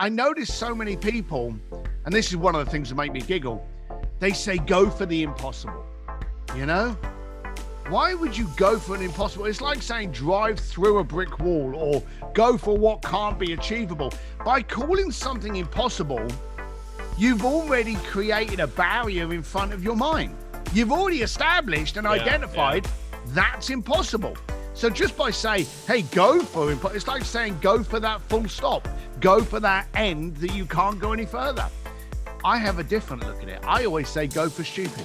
I notice so many people, and this is one of the things that make me giggle. They say, go for the impossible. You know? Why would you go for an impossible? It's like saying drive through a brick wall or go for what can't be achievable. By calling something impossible, you've already created a barrier in front of your mind. You've already established and Yeah, identified that's impossible. So just by saying, hey, go for it, it's like saying go for that full stop, go for that end that you can't go any further. I have a different look at it. I always say go for stupid.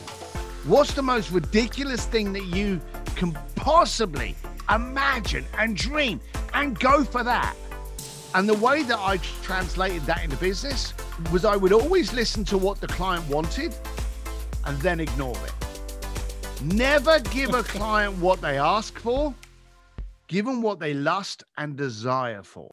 What's the most ridiculous thing that you can possibly imagine and dream and go for that? And the way that I translated that into business was I would always listen to what the client wanted and then ignore it. Never give a client what they ask for, give them what they lust and desire for.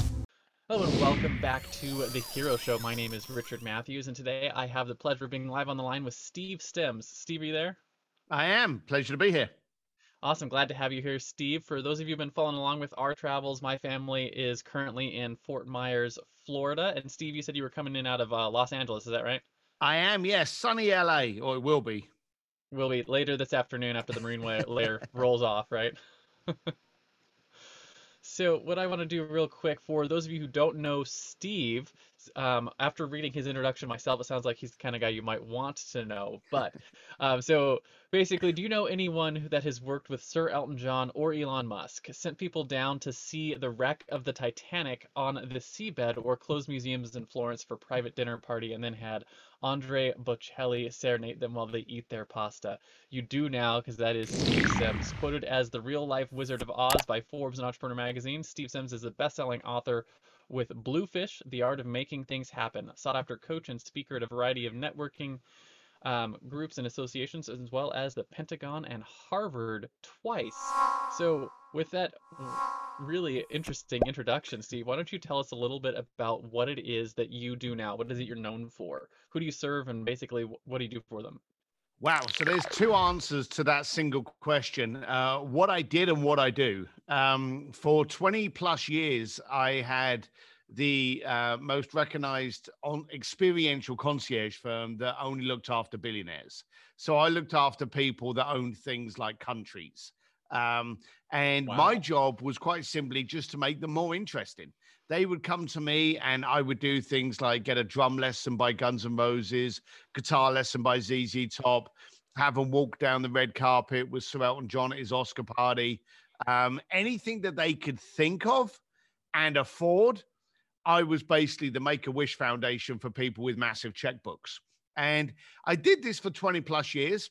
Hello and welcome back to the Hero Show. My name is Richard Matthews, and today I have the pleasure of being live on the line with Steve Sims. Steve, are you there? I am. Pleasure to be here. Awesome. Glad to have you here, Steve. For those of you who've been following along with our travels, my family is currently in Fort Myers, Florida. And Steve, you said you were coming in out of uh, Los Angeles. Is that right? I am, yes. Sunny LA, or it will be. Will be later this afternoon after the Marine layer rolls off, right? So what I want to do real quick for those of you who don't know Steve, um, after reading his introduction myself, it sounds like he's the kind of guy you might want to know. But um, so basically, do you know anyone that has worked with Sir Elton John or Elon Musk, sent people down to see the wreck of the Titanic on the seabed, or closed museums in Florence for private dinner party, and then had Andrea Bocelli serenade them while they eat their pasta? You do now, because that is Steve Sims, quoted as the real life Wizard of Oz by Forbes and Entrepreneur magazine. Steve Sims is a best selling author with Bluefish, The Art of Making Things Happen, sought after coach and speaker at a variety of networking um, groups and associations, as well as the Pentagon and Harvard twice. So, with that really interesting introduction, Steve, why don't you tell us a little bit about what it is that you do now? What is it you're known for? Who do you serve, and basically, what do you do for them? Wow. So there's two answers to that single question. Uh, what I did and what I do. Um, for 20 plus years, I had the uh, most recognized on experiential concierge firm that only looked after billionaires. So I looked after people that owned things like countries. Um, and my job was quite simply just to make them more interesting. They would come to me and I would do things like get a drum lesson by Guns N' Roses, guitar lesson by ZZ Top, have them walk down the red carpet with Sir Elton John at his Oscar party. Um, anything that they could think of and afford, I was basically the Make a Wish Foundation for people with massive checkbooks. And I did this for 20 plus years.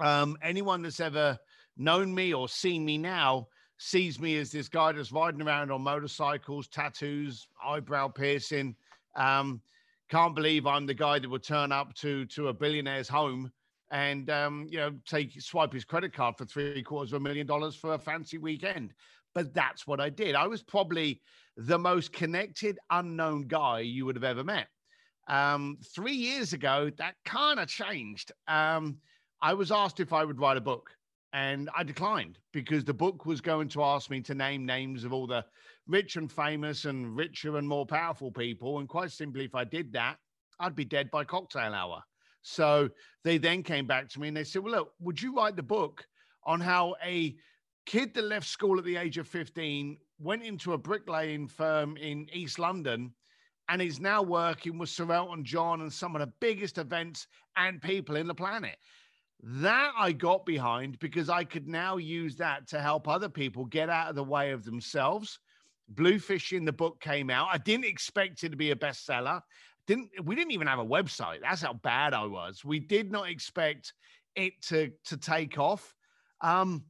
Um, anyone that's ever known me or seen me now sees me as this guy that's riding around on motorcycles, tattoos, eyebrow piercing. Um, can't believe I'm the guy that would turn up to to a billionaire's home and um, you know take swipe his credit card for three quarters of a million dollars for a fancy weekend. But that's what I did. I was probably the most connected unknown guy you would have ever met. Um, three years ago, that kind of changed. Um, I was asked if I would write a book, and I declined because the book was going to ask me to name names of all the rich and famous and richer and more powerful people. And quite simply, if I did that, I'd be dead by cocktail hour. So they then came back to me and they said, Well, look, would you write the book on how a kid that left school at the age of 15 went into a bricklaying firm in East London and is now working with Sir Elton John and some of the biggest events and people in the planet. That I got behind because I could now use that to help other people get out of the way of themselves. Bluefishing the book came out. I didn't expect it to be a bestseller. Didn't we didn't even have a website. That's how bad I was. We did not expect it to to take off. Um,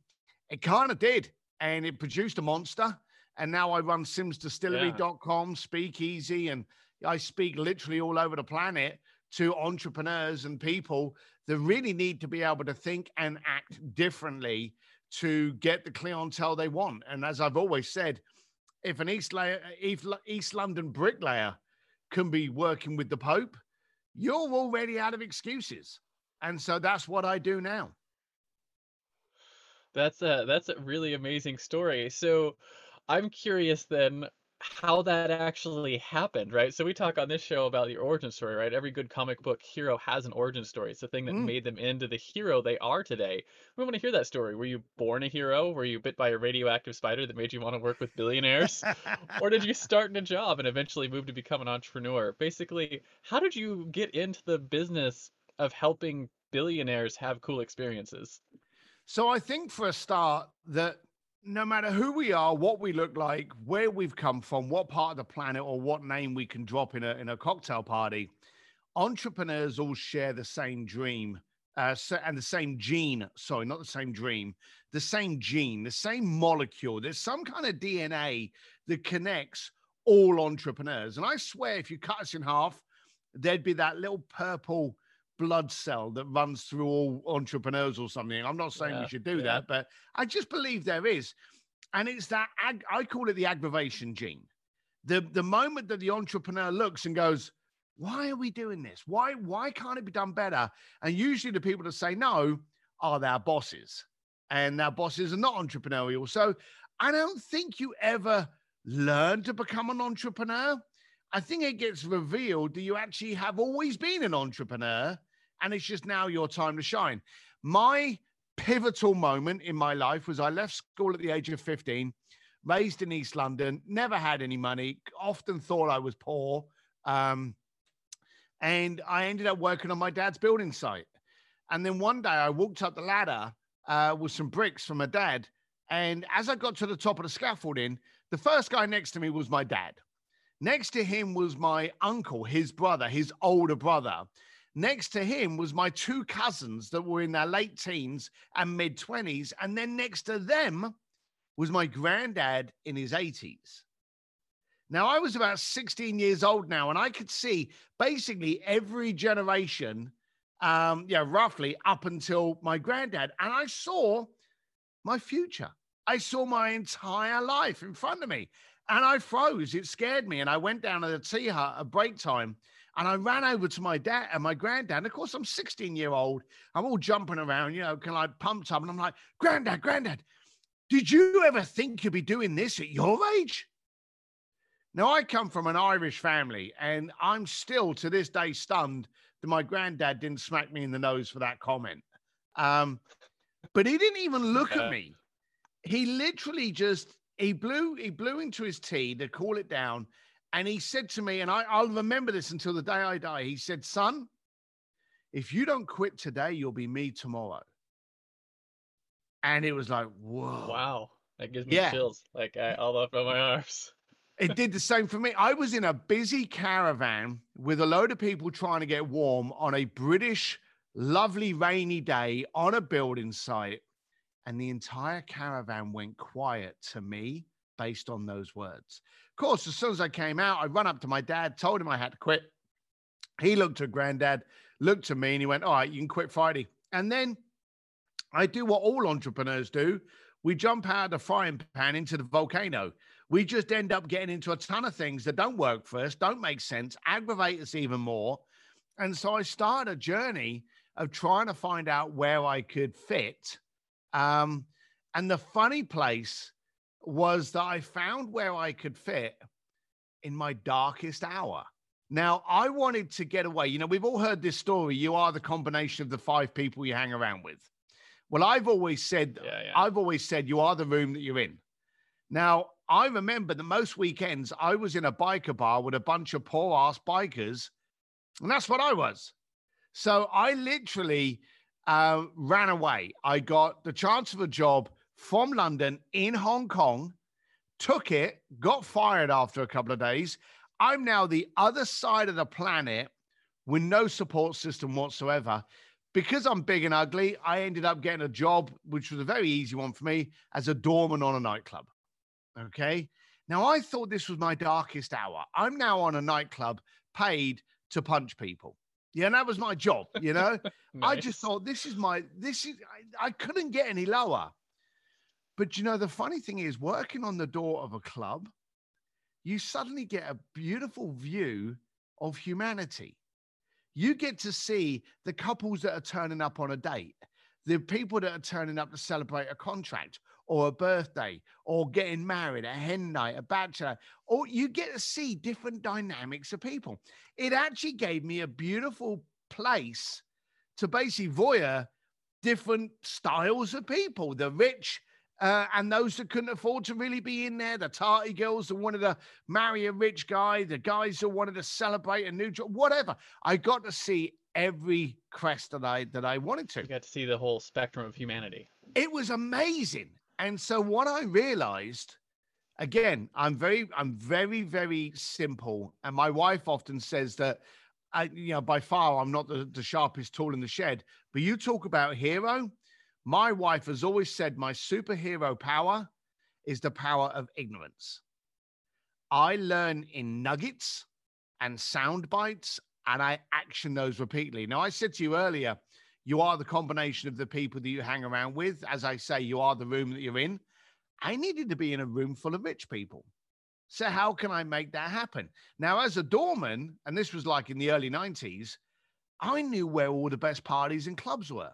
it kind of did, and it produced a monster. And now I run simsdistillery.com, yeah. speakeasy, and I speak literally all over the planet to entrepreneurs and people that really need to be able to think and act differently to get the clientele they want. And as I've always said, if an East, East London bricklayer can be working with the Pope, you're already out of excuses. And so that's what I do now. That's a that's a really amazing story. So I'm curious then how that actually happened, right? So we talk on this show about your origin story, right? Every good comic book hero has an origin story. It's the thing that mm. made them into the hero they are today. We want to hear that story. Were you born a hero? Were you bit by a radioactive spider that made you want to work with billionaires? or did you start in a job and eventually move to become an entrepreneur? Basically, how did you get into the business of helping billionaires have cool experiences? So I think for a start that no matter who we are, what we look like, where we've come from, what part of the planet, or what name we can drop in a, in a cocktail party, entrepreneurs all share the same dream uh, and the same gene. Sorry, not the same dream, the same gene, the same molecule. There's some kind of DNA that connects all entrepreneurs. And I swear, if you cut us in half, there'd be that little purple blood cell that runs through all entrepreneurs or something. I'm not saying yeah, we should do yeah. that, but I just believe there is. And it's that ag- I call it the aggravation gene. The the moment that the entrepreneur looks and goes, why are we doing this? Why why can't it be done better? And usually the people that say no are their bosses. And their bosses are not entrepreneurial. So I don't think you ever learn to become an entrepreneur. I think it gets revealed that you actually have always been an entrepreneur and it's just now your time to shine. My pivotal moment in my life was I left school at the age of 15, raised in East London, never had any money, often thought I was poor. Um, and I ended up working on my dad's building site. And then one day I walked up the ladder uh, with some bricks from my dad. And as I got to the top of the scaffolding, the first guy next to me was my dad. Next to him was my uncle, his brother, his older brother. Next to him was my two cousins that were in their late teens and mid 20s. And then next to them was my granddad in his 80s. Now, I was about 16 years old now, and I could see basically every generation, um, yeah, roughly up until my granddad. And I saw my future. I saw my entire life in front of me and I froze. It scared me. And I went down to the tea hut at break time and I ran over to my dad and my granddad. Of course, I'm 16 year old. I'm all jumping around, you know, kind of like pumped up. And I'm like, Granddad, Granddad, did you ever think you'd be doing this at your age? Now, I come from an Irish family, and I'm still to this day stunned that my granddad didn't smack me in the nose for that comment. Um, but he didn't even look at me. He literally just he blew he blew into his tea to cool it down and he said to me and I, i'll remember this until the day i die he said son if you don't quit today you'll be me tomorrow. And it was like whoa. Wow. That gives me yeah. chills like I, all up on my arms. It did the same for me. I was in a busy caravan with a load of people trying to get warm on a british lovely rainy day on a building site and the entire caravan went quiet to me based on those words. Of course, as soon as I came out, I run up to my dad, told him I had to quit. He looked at granddad, looked at me, and he went, All right, you can quit Friday. And then I do what all entrepreneurs do we jump out of the frying pan into the volcano. We just end up getting into a ton of things that don't work for us, don't make sense, aggravate us even more. And so I started a journey of trying to find out where I could fit um, and the funny place was that I found where I could fit in my darkest hour. Now, I wanted to get away. You know, we've all heard this story. You are the combination of the five people you hang around with. Well, I've always said, yeah, yeah. I've always said, you are the room that you're in. Now, I remember that most weekends I was in a biker bar with a bunch of poor ass bikers, and that's what I was. So I literally uh, ran away. I got the chance of a job from London in Hong Kong, took it, got fired after a couple of days. I'm now the other side of the planet with no support system whatsoever. Because I'm big and ugly, I ended up getting a job, which was a very easy one for me, as a doorman on a nightclub. Okay. Now, I thought this was my darkest hour. I'm now on a nightclub paid to punch people. Yeah, and that was my job, you know. nice. I just thought this is my this is I, I couldn't get any lower. But you know, the funny thing is, working on the door of a club, you suddenly get a beautiful view of humanity. You get to see the couples that are turning up on a date, the people that are turning up to celebrate a contract or a birthday or getting married, a hen night, a bachelor, or you get to see different dynamics of people. It actually gave me a beautiful place to basically voyeur different styles of people the rich uh, and those that couldn't afford to really be in there, the tarty girls that wanted to marry a rich guy, the guys that wanted to celebrate a new job, whatever. I got to see every crest that I that I wanted to. You got to see the whole spectrum of humanity. It was amazing. And so what I realized, again, I'm very, I'm very, very simple. And my wife often says that I, you know, by far I'm not the, the sharpest tool in the shed. But you talk about hero. My wife has always said my superhero power is the power of ignorance. I learn in nuggets and sound bites and I action those repeatedly. Now, I said to you earlier, you are the combination of the people that you hang around with. As I say, you are the room that you're in. I needed to be in a room full of rich people. So, how can I make that happen? Now, as a doorman, and this was like in the early 90s, I knew where all the best parties and clubs were.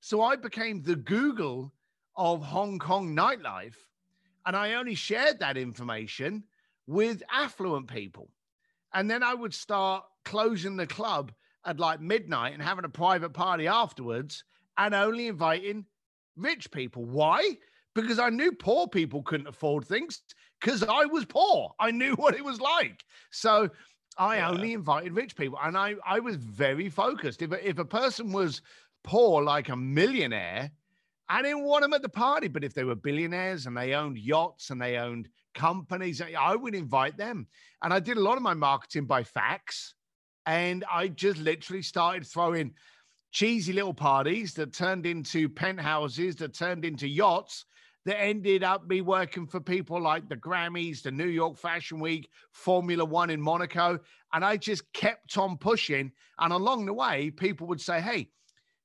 So, I became the Google of Hong Kong nightlife. And I only shared that information with affluent people. And then I would start closing the club at like midnight and having a private party afterwards and only inviting rich people. Why? Because I knew poor people couldn't afford things because I was poor. I knew what it was like. So I yeah. only invited rich people and I, I was very focused. If, if a person was poor, like a millionaire, I didn't want them at the party. But if they were billionaires and they owned yachts and they owned companies, I would invite them. And I did a lot of my marketing by fax. And I just literally started throwing cheesy little parties that turned into penthouses, that turned into yachts, that ended up me working for people like the Grammys, the New York Fashion Week, Formula One in Monaco. And I just kept on pushing. And along the way, people would say, Hey,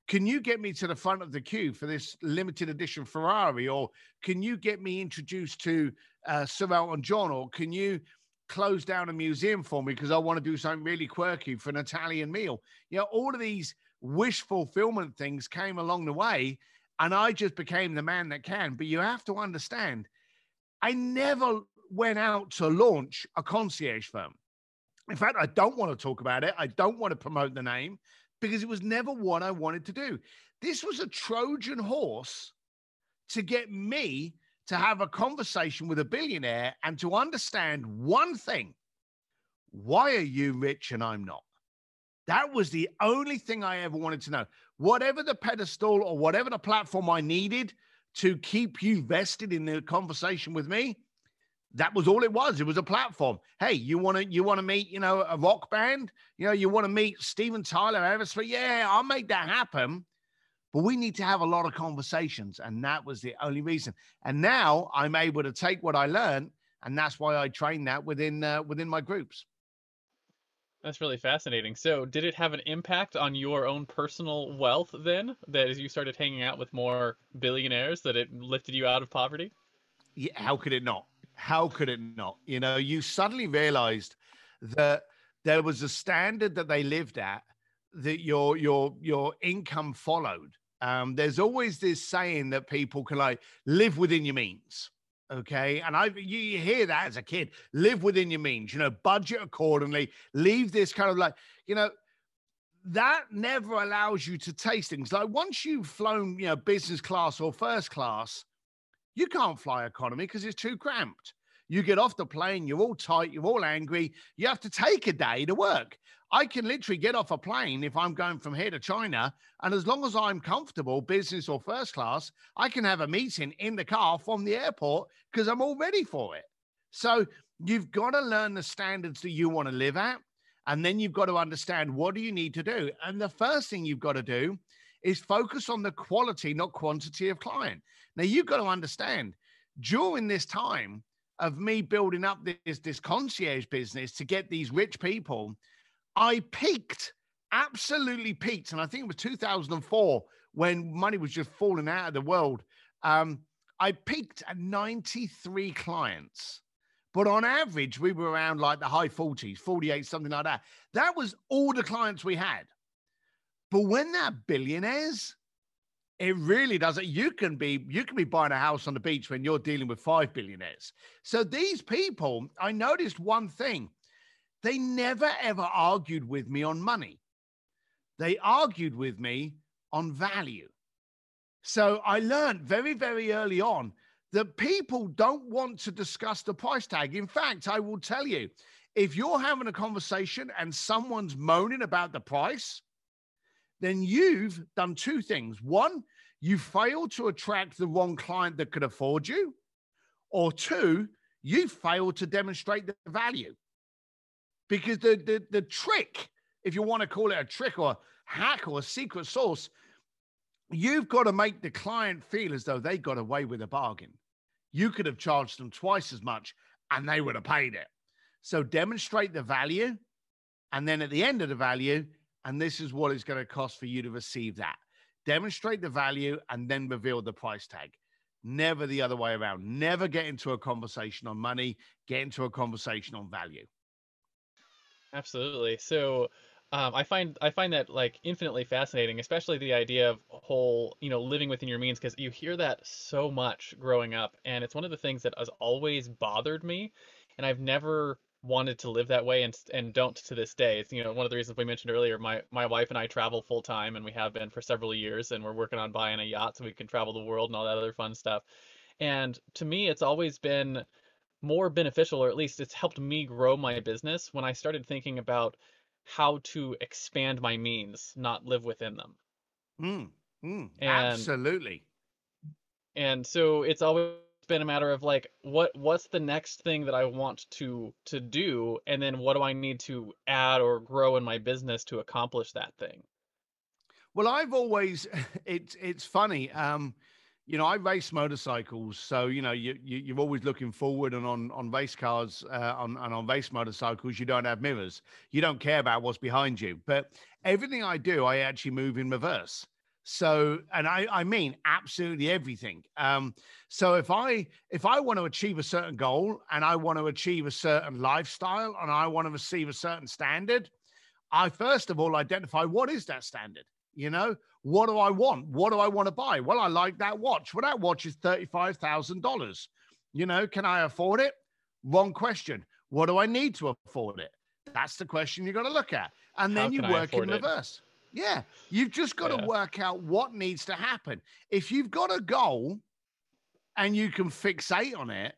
can you get me to the front of the queue for this limited edition Ferrari? Or can you get me introduced to uh, Sir Elton John? Or can you close down a museum for me because I want to do something really quirky for an Italian meal. You know, all of these wish fulfillment things came along the way, and I just became the man that can. But you have to understand, I never went out to launch a concierge firm. In fact, I don't want to talk about it. I don't want to promote the name because it was never what I wanted to do. This was a Trojan horse to get me to have a conversation with a billionaire and to understand one thing why are you rich and I'm not? That was the only thing I ever wanted to know. Whatever the pedestal or whatever the platform I needed to keep you vested in the conversation with me, that was all it was. It was a platform. Hey, you want to you want to meet, you know, a rock band? You know, you want to meet Steven Tyler, Aerosmith? Yeah, I'll make that happen but we need to have a lot of conversations. And that was the only reason. And now I'm able to take what I learned, and that's why I train that within uh, within my groups. That's really fascinating. So, did it have an impact on your own personal wealth then? That as you started hanging out with more billionaires, that it lifted you out of poverty? Yeah, how could it not? How could it not? You know, you suddenly realized that there was a standard that they lived at that your your your income followed um, there's always this saying that people can like live within your means. Okay. And I you, you hear that as a kid, live within your means, you know, budget accordingly, leave this kind of like, you know, that never allows you to taste things. Like once you've flown, you know, business class or first class, you can't fly economy because it's too cramped. You get off the plane, you're all tight, you're all angry. You have to take a day to work. I can literally get off a plane if I'm going from here to China. And as long as I'm comfortable, business or first class, I can have a meeting in the car from the airport because I'm all ready for it. So you've got to learn the standards that you want to live at. And then you've got to understand what do you need to do. And the first thing you've got to do is focus on the quality, not quantity of client. Now you've got to understand during this time of me building up this, this concierge business to get these rich people, I peaked, absolutely peaked. And I think it was 2004 when money was just falling out of the world. Um, I peaked at 93 clients. But on average, we were around like the high 40s, 48, something like that. That was all the clients we had. But when they're billionaires, it really doesn't. You can be you can be buying a house on the beach when you're dealing with five billionaires. So these people, I noticed one thing. They never ever argued with me on money. They argued with me on value. So I learned very, very early on that people don't want to discuss the price tag. In fact, I will tell you if you're having a conversation and someone's moaning about the price, then you've done two things. One, you failed to attract the wrong client that could afford you. Or two, you failed to demonstrate the value. Because the, the, the trick, if you want to call it a trick or a hack or a secret sauce, you've got to make the client feel as though they got away with a bargain you could have charged them twice as much and they would have paid it. So demonstrate the value. And then at the end of the value, and this is what it's going to cost for you to receive that. Demonstrate the value and then reveal the price tag. Never the other way around. Never get into a conversation on money, get into a conversation on value. Absolutely. So um, I find I find that like infinitely fascinating, especially the idea of whole, you know, living within your means, because you hear that so much growing up, and it's one of the things that has always bothered me, and I've never wanted to live that way, and and don't to this day. It's you know one of the reasons we mentioned earlier. My my wife and I travel full time, and we have been for several years, and we're working on buying a yacht so we can travel the world and all that other fun stuff. And to me, it's always been more beneficial, or at least it's helped me grow my business when I started thinking about how to expand my means, not live within them. Mm, mm, and, absolutely. And so it's always been a matter of like what what's the next thing that I want to to do and then what do I need to add or grow in my business to accomplish that thing. Well, I've always it's it's funny um you know, I race motorcycles, so you know, you, you are always looking forward, and on on race cars, uh, on and on race motorcycles, you don't have mirrors. You don't care about what's behind you. But everything I do, I actually move in reverse. So, and I I mean absolutely everything. Um, so if I if I want to achieve a certain goal, and I want to achieve a certain lifestyle, and I want to receive a certain standard, I first of all identify what is that standard. You know, what do I want? What do I want to buy? Well, I like that watch. Well, that watch is $35,000. You know, can I afford it? Wrong question. What do I need to afford it? That's the question you got to look at. And then you work in reverse. It? Yeah. You've just got yeah. to work out what needs to happen. If you've got a goal and you can fixate on it,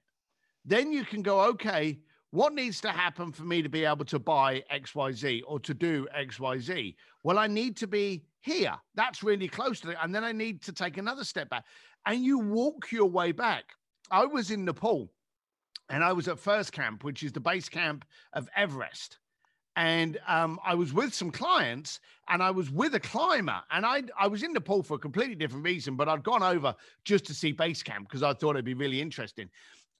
then you can go, okay, what needs to happen for me to be able to buy XYZ or to do XYZ? Well, I need to be here. That's really close to it. And then I need to take another step back. And you walk your way back. I was in Nepal and I was at First Camp, which is the base camp of Everest. And um, I was with some clients and I was with a climber. And I, I was in Nepal for a completely different reason, but I'd gone over just to see base camp because I thought it'd be really interesting.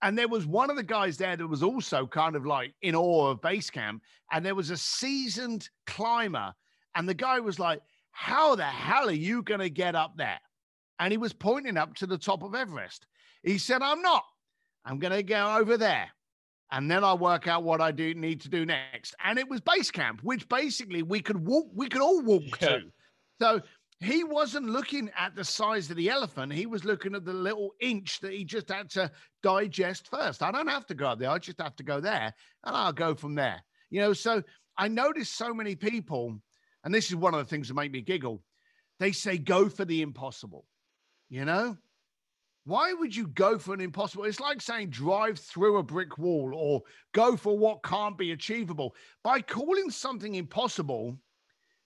And there was one of the guys there that was also kind of like in awe of base camp. And there was a seasoned climber. And the guy was like, How the hell are you going to get up there? And he was pointing up to the top of Everest. He said, I'm not. I'm going to go over there. And then I'll work out what I do need to do next. And it was base camp, which basically we could walk, we could all walk yeah. to. So he wasn't looking at the size of the elephant. He was looking at the little inch that he just had to digest first. I don't have to go up there. I just have to go there and I'll go from there. You know, so I noticed so many people, and this is one of the things that make me giggle. They say, go for the impossible. You know, Why would you go for an impossible? It's like saying drive through a brick wall or go for what can't be achievable. By calling something impossible,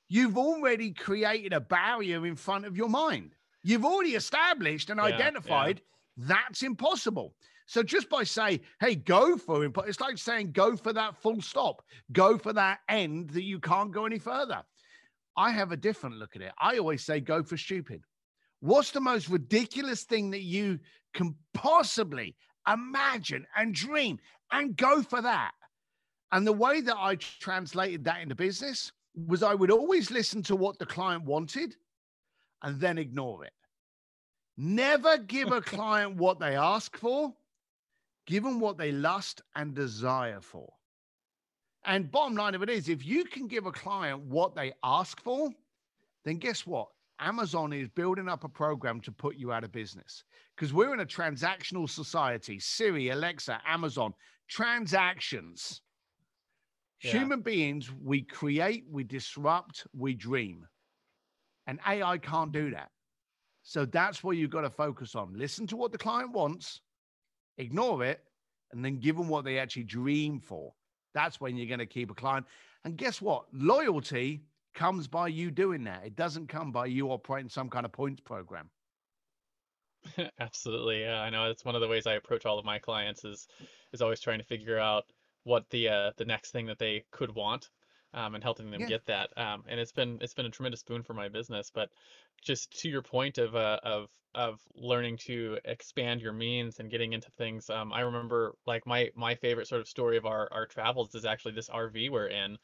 you've already created a barrier in front of your mind. You've already established and Yeah, yeah. identified that's impossible. So just by saying, hey, go for it, it's like saying go for that full stop, go for that end that you can't go any further. I have a different look at it. I always say go for stupid. What's the most ridiculous thing that you can possibly imagine and dream and go for that? And the way that I translated that into business was I would always listen to what the client wanted and then ignore it. Never give a client what they ask for, give them what they lust and desire for. And bottom line of it is, if you can give a client what they ask for, then guess what? Amazon is building up a program to put you out of business because we're in a transactional society. Siri, Alexa, Amazon, transactions. Yeah. Human beings, we create, we disrupt, we dream. And AI can't do that. So that's what you've got to focus on. Listen to what the client wants, ignore it, and then give them what they actually dream for. That's when you're going to keep a client. And guess what? Loyalty comes by you doing that. It doesn't come by you operating some kind of points program. Absolutely. Yeah, I know it's one of the ways I approach all of my clients is is always trying to figure out what the uh the next thing that they could want um and helping them Yeah. get that. Um and it's been it's been a tremendous boon for my business, but just to your point of uh of of learning to expand your means and getting into things. Um I remember like my my favorite sort of story of our our travels is actually this RV we're in.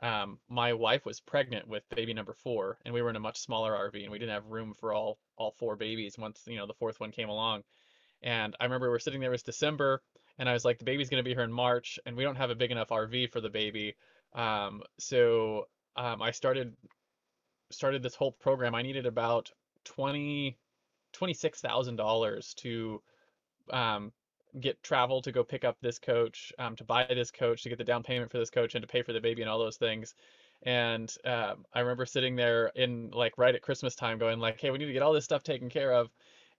Um my wife was pregnant with baby number 4 and we were in a much smaller RV and we didn't have room for all all four babies once you know the fourth one came along. And I remember we were sitting there, it was December, and I was like, the baby's to be here in March, and we don't have a big enough RV for the baby. Um, so um, I started started this whole program. I needed about twenty twenty six thousand dollars to um, get travel to go pick up this coach, um, to buy this coach, to get the down payment for this coach, and to pay for the baby and all those things. And um, I remember sitting there in like right at Christmas time, going like, "Hey, we need to get all this stuff taken care of."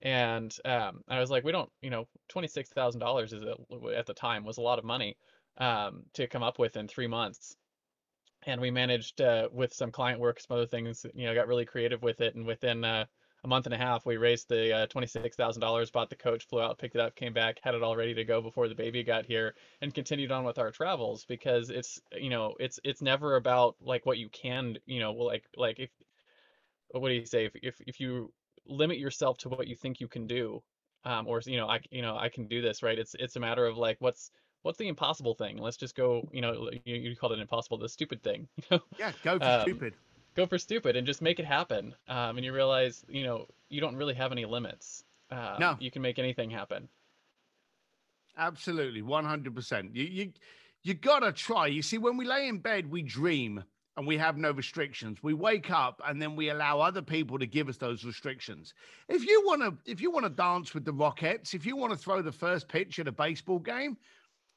And um, I was like, "We don't, you know, twenty six thousand dollars is a, at the time was a lot of money um, to come up with in three months." And we managed uh, with some client work, some other things, you know, got really creative with it. And within uh, a month and a half, we raised the uh, twenty-six thousand dollars, bought the coach, flew out, picked it up, came back, had it all ready to go before the baby got here, and continued on with our travels because it's, you know, it's it's never about like what you can, you know, well, like like if what do you say if if if you limit yourself to what you think you can do, um, or you know, I you know I can do this, right? It's it's a matter of like what's what's the impossible thing? Let's just go, you know, you, you called it impossible, the stupid thing, you know Yeah, go for Um, stupid. Go for stupid and just make it happen. Um, and you realize, you know, you don't really have any limits. Um, No. You can make anything happen. Absolutely, one hundred percent. You you you gotta try. You see, when we lay in bed, we dream and we have no restrictions. We wake up and then we allow other people to give us those restrictions. If you want to, if you want to dance with the Rockettes, if you want to throw the first pitch at a baseball game,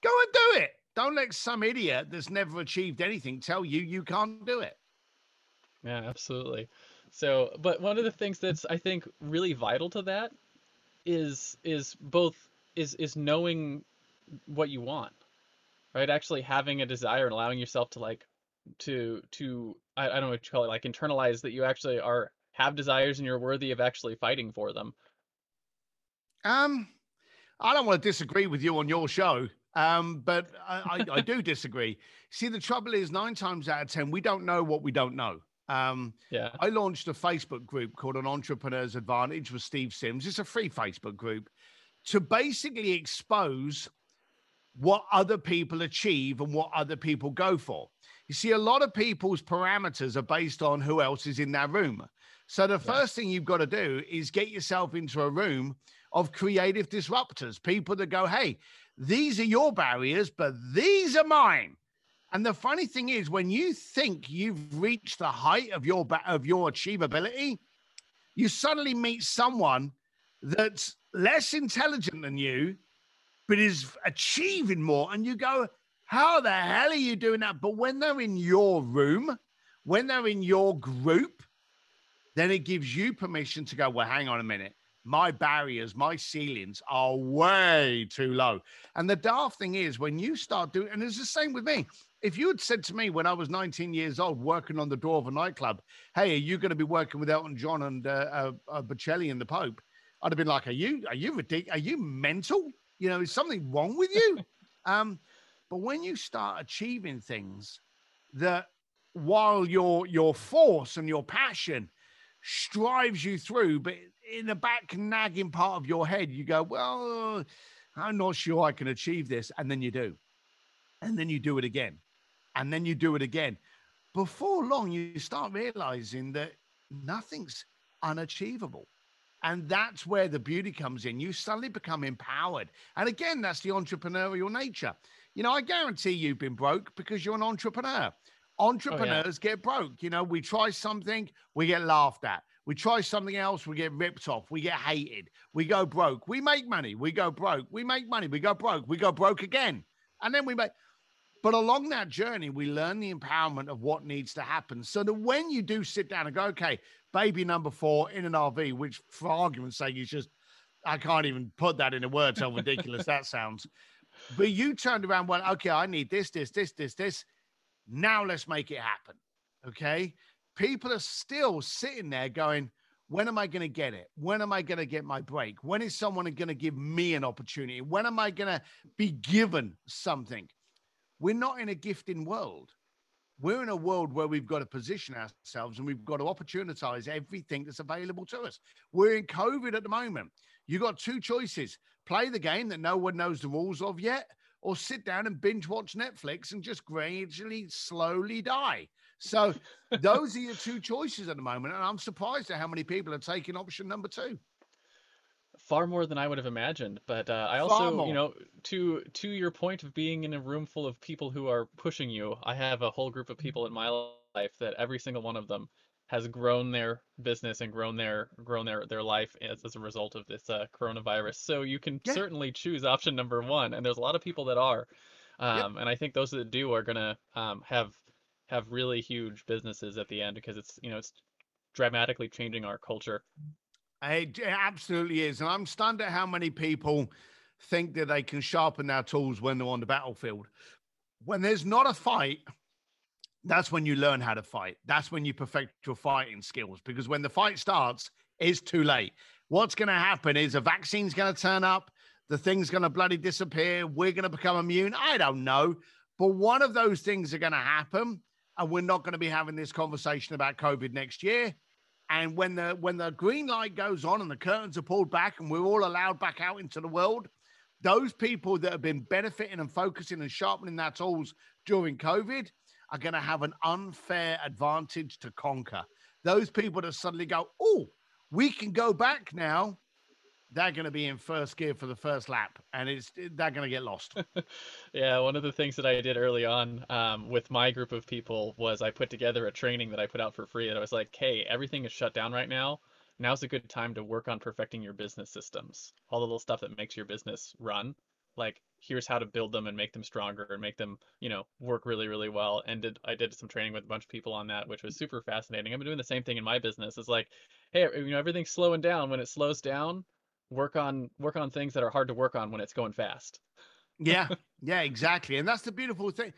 go and do it. Don't let some idiot that's never achieved anything tell you you can't do it. Yeah, absolutely. So, but one of the things that's I think really vital to that is is both is is knowing what you want, right? Actually having a desire and allowing yourself to like to to I, I don't know what you call it, like internalize that you actually are have desires and you're worthy of actually fighting for them. Um, I don't want to disagree with you on your show, um, but I, I, I do disagree. See, the trouble is, nine times out of ten, we don't know what we don't know. Um, Yeah. I launched a Facebook group called An Entrepreneur's Advantage with Steve Sims. It's a free Facebook group to basically expose what other people achieve and what other people go for. You see, a lot of people's parameters are based on who else is in that room. So the Yeah. first thing you've got to do is get yourself into a room of creative disruptors, people that go, hey, these are your barriers, but these are mine. And the funny thing is, when you think you've reached the height of your of your achievability, you suddenly meet someone that's less intelligent than you, but is achieving more, and you go, "How the hell are you doing that?" But when they're in your room, when they're in your group, then it gives you permission to go, "Well, hang on a minute. my barriers, my ceilings are way too low. And the daft thing is, when you start doing, and it's the same with me. If you had said to me when I was 19 years old, working on the door of a nightclub, "Hey, are you going to be working with Elton John and uh, uh, uh, Bocelli and the Pope?" I'd have been like, "Are you? Are you ridiculous? Are you mental? You know, is something wrong with you?" um, but when you start achieving things that, while your your force and your passion strives you through, but in the back nagging part of your head, you go, Well, I'm not sure I can achieve this. And then you do. And then you do it again. And then you do it again. Before long, you start realizing that nothing's unachievable. And that's where the beauty comes in. You suddenly become empowered. And again, that's the entrepreneurial nature. You know, I guarantee you've been broke because you're an entrepreneur. Entrepreneurs oh, yeah. get broke. You know, we try something, we get laughed at. We try something else, we get ripped off, we get hated, we go broke. We make money, we go broke. We make money, we go broke, we go broke again. And then we make, but along that journey, we learn the empowerment of what needs to happen. So that when you do sit down and go, okay, baby number four in an RV, which for argument's sake is just, I can't even put that into words how ridiculous that sounds. But you turned around, went, okay, I need this, this, this, this, this. Now let's make it happen. Okay. People are still sitting there going, when am I going to get it? When am I going to get my break? When is someone going to give me an opportunity? When am I going to be given something? We're not in a gifting world. We're in a world where we've got to position ourselves and we've got to opportunize everything that's available to us. We're in COVID at the moment. You've got two choices play the game that no one knows the rules of yet, or sit down and binge watch Netflix and just gradually, slowly die. So those are your two choices at the moment. And I'm surprised at how many people are taking option number two. Far more than I would have imagined. But uh, I also, you know, to to your point of being in a room full of people who are pushing you, I have a whole group of people in my life that every single one of them has grown their business and grown their grown their their life as, as a result of this uh, coronavirus. So you can yeah. certainly choose option number one, and there's a lot of people that are, um, yep. and I think those that do are gonna um, have have really huge businesses at the end because it's you know it's dramatically changing our culture. It absolutely is, and I'm stunned at how many people think that they can sharpen their tools when they're on the battlefield. When there's not a fight, that's when you learn how to fight. That's when you perfect your fighting skills because when the fight starts, it's too late. What's going to happen is a vaccine's going to turn up, the thing's going to bloody disappear, we're going to become immune. I don't know. But one of those things are going to happen and we're not going to be having this conversation about COVID next year. And when the when the green light goes on and the curtains are pulled back and we're all allowed back out into the world, those people that have been benefiting and focusing and sharpening their tools during COVID are going to have an unfair advantage to conquer. Those people that suddenly go, oh, we can go back now. They're going to be in first gear for the first lap, and it's they're going to get lost. yeah, one of the things that I did early on um, with my group of people was I put together a training that I put out for free. And I was like, "Hey, everything is shut down right now. Now's a good time to work on perfecting your business systems, all the little stuff that makes your business run." like here's how to build them and make them stronger and make them you know work really really well and did i did some training with a bunch of people on that which was super fascinating i've been doing the same thing in my business it's like hey you know everything's slowing down when it slows down work on work on things that are hard to work on when it's going fast yeah yeah exactly and that's the beautiful thing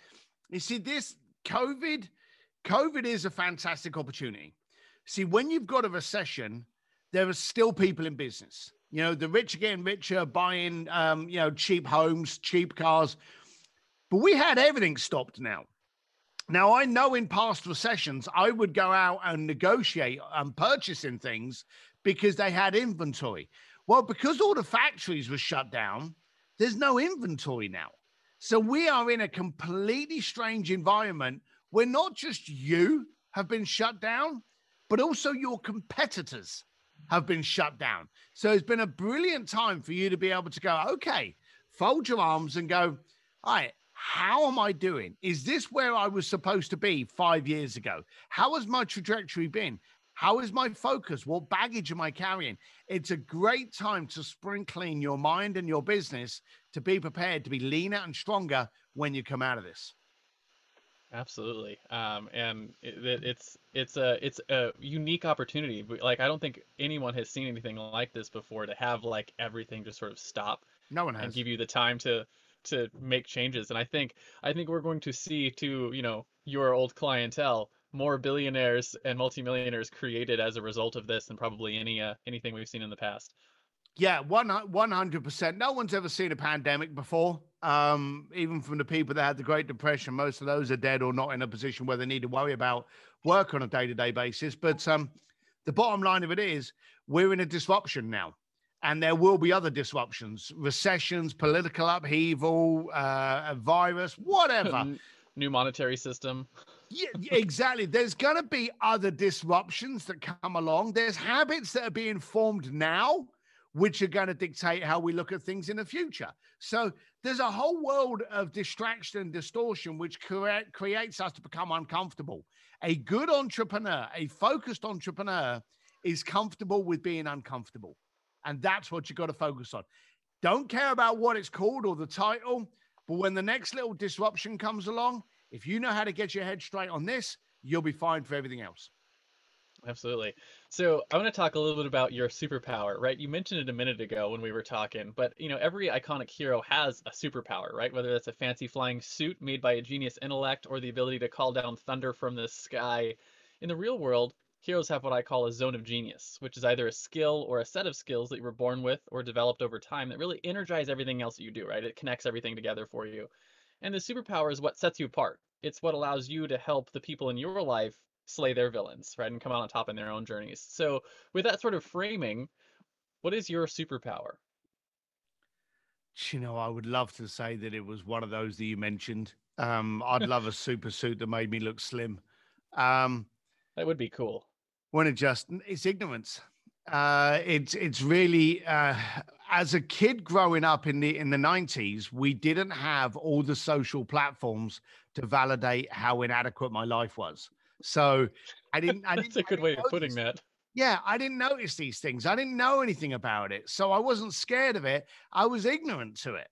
you see this covid covid is a fantastic opportunity see when you've got a recession there are still people in business you know, the rich are getting richer, buying, um, you know, cheap homes, cheap cars. But we had everything stopped now. Now, I know in past recessions, I would go out and negotiate and purchasing things because they had inventory. Well, because all the factories were shut down, there's no inventory now. So we are in a completely strange environment where not just you have been shut down, but also your competitors have been shut down. So it's been a brilliant time for you to be able to go, okay, fold your arms and go, all right, how am I doing? Is this where I was supposed to be five years ago? How has my trajectory been? How is my focus? What baggage am I carrying? It's a great time to spring clean your mind and your business to be prepared to be leaner and stronger when you come out of this. Absolutely. Um, and it, it, it's it's a it's a unique opportunity. Like I don't think anyone has seen anything like this before to have like everything just sort of stop. No one has. And give you the time to to make changes. And I think I think we're going to see to you know your old clientele more billionaires and multimillionaires created as a result of this than probably any uh, anything we've seen in the past. Yeah, one one hundred percent. No one's ever seen a pandemic before. Um, even from the people that had the Great Depression, most of those are dead or not in a position where they need to worry about work on a day to day basis. But um, the bottom line of it is, we're in a disruption now, and there will be other disruptions, recessions, political upheaval, uh, a virus, whatever. New monetary system. Yeah, exactly. There's going to be other disruptions that come along. There's habits that are being formed now which are going to dictate how we look at things in the future. So there's a whole world of distraction and distortion which cre- creates us to become uncomfortable. A good entrepreneur, a focused entrepreneur, is comfortable with being uncomfortable. And that's what you've got to focus on. Don't care about what it's called or the title, but when the next little disruption comes along, if you know how to get your head straight on this, you'll be fine for everything else. Absolutely. So I want to talk a little bit about your superpower, right? You mentioned it a minute ago when we were talking, but you know, every iconic hero has a superpower, right? Whether that's a fancy flying suit made by a genius intellect or the ability to call down thunder from the sky. In the real world, heroes have what I call a zone of genius, which is either a skill or a set of skills that you were born with or developed over time that really energize everything else that you do, right? It connects everything together for you. And the superpower is what sets you apart. It's what allows you to help the people in your life slay their villains, right, and come out on top in their own journeys. So, with that sort of framing, what is your superpower? You know, I would love to say that it was one of those that you mentioned. Um, I'd love a super suit that made me look slim. Um, that would be cool. When it just it's ignorance. Uh, it's it's really uh, as a kid growing up in the in the nineties, we didn't have all the social platforms to validate how inadequate my life was. So I didn't. I That's didn't, a good way of putting that. Yeah, I didn't notice these things. I didn't know anything about it. So I wasn't scared of it. I was ignorant to it.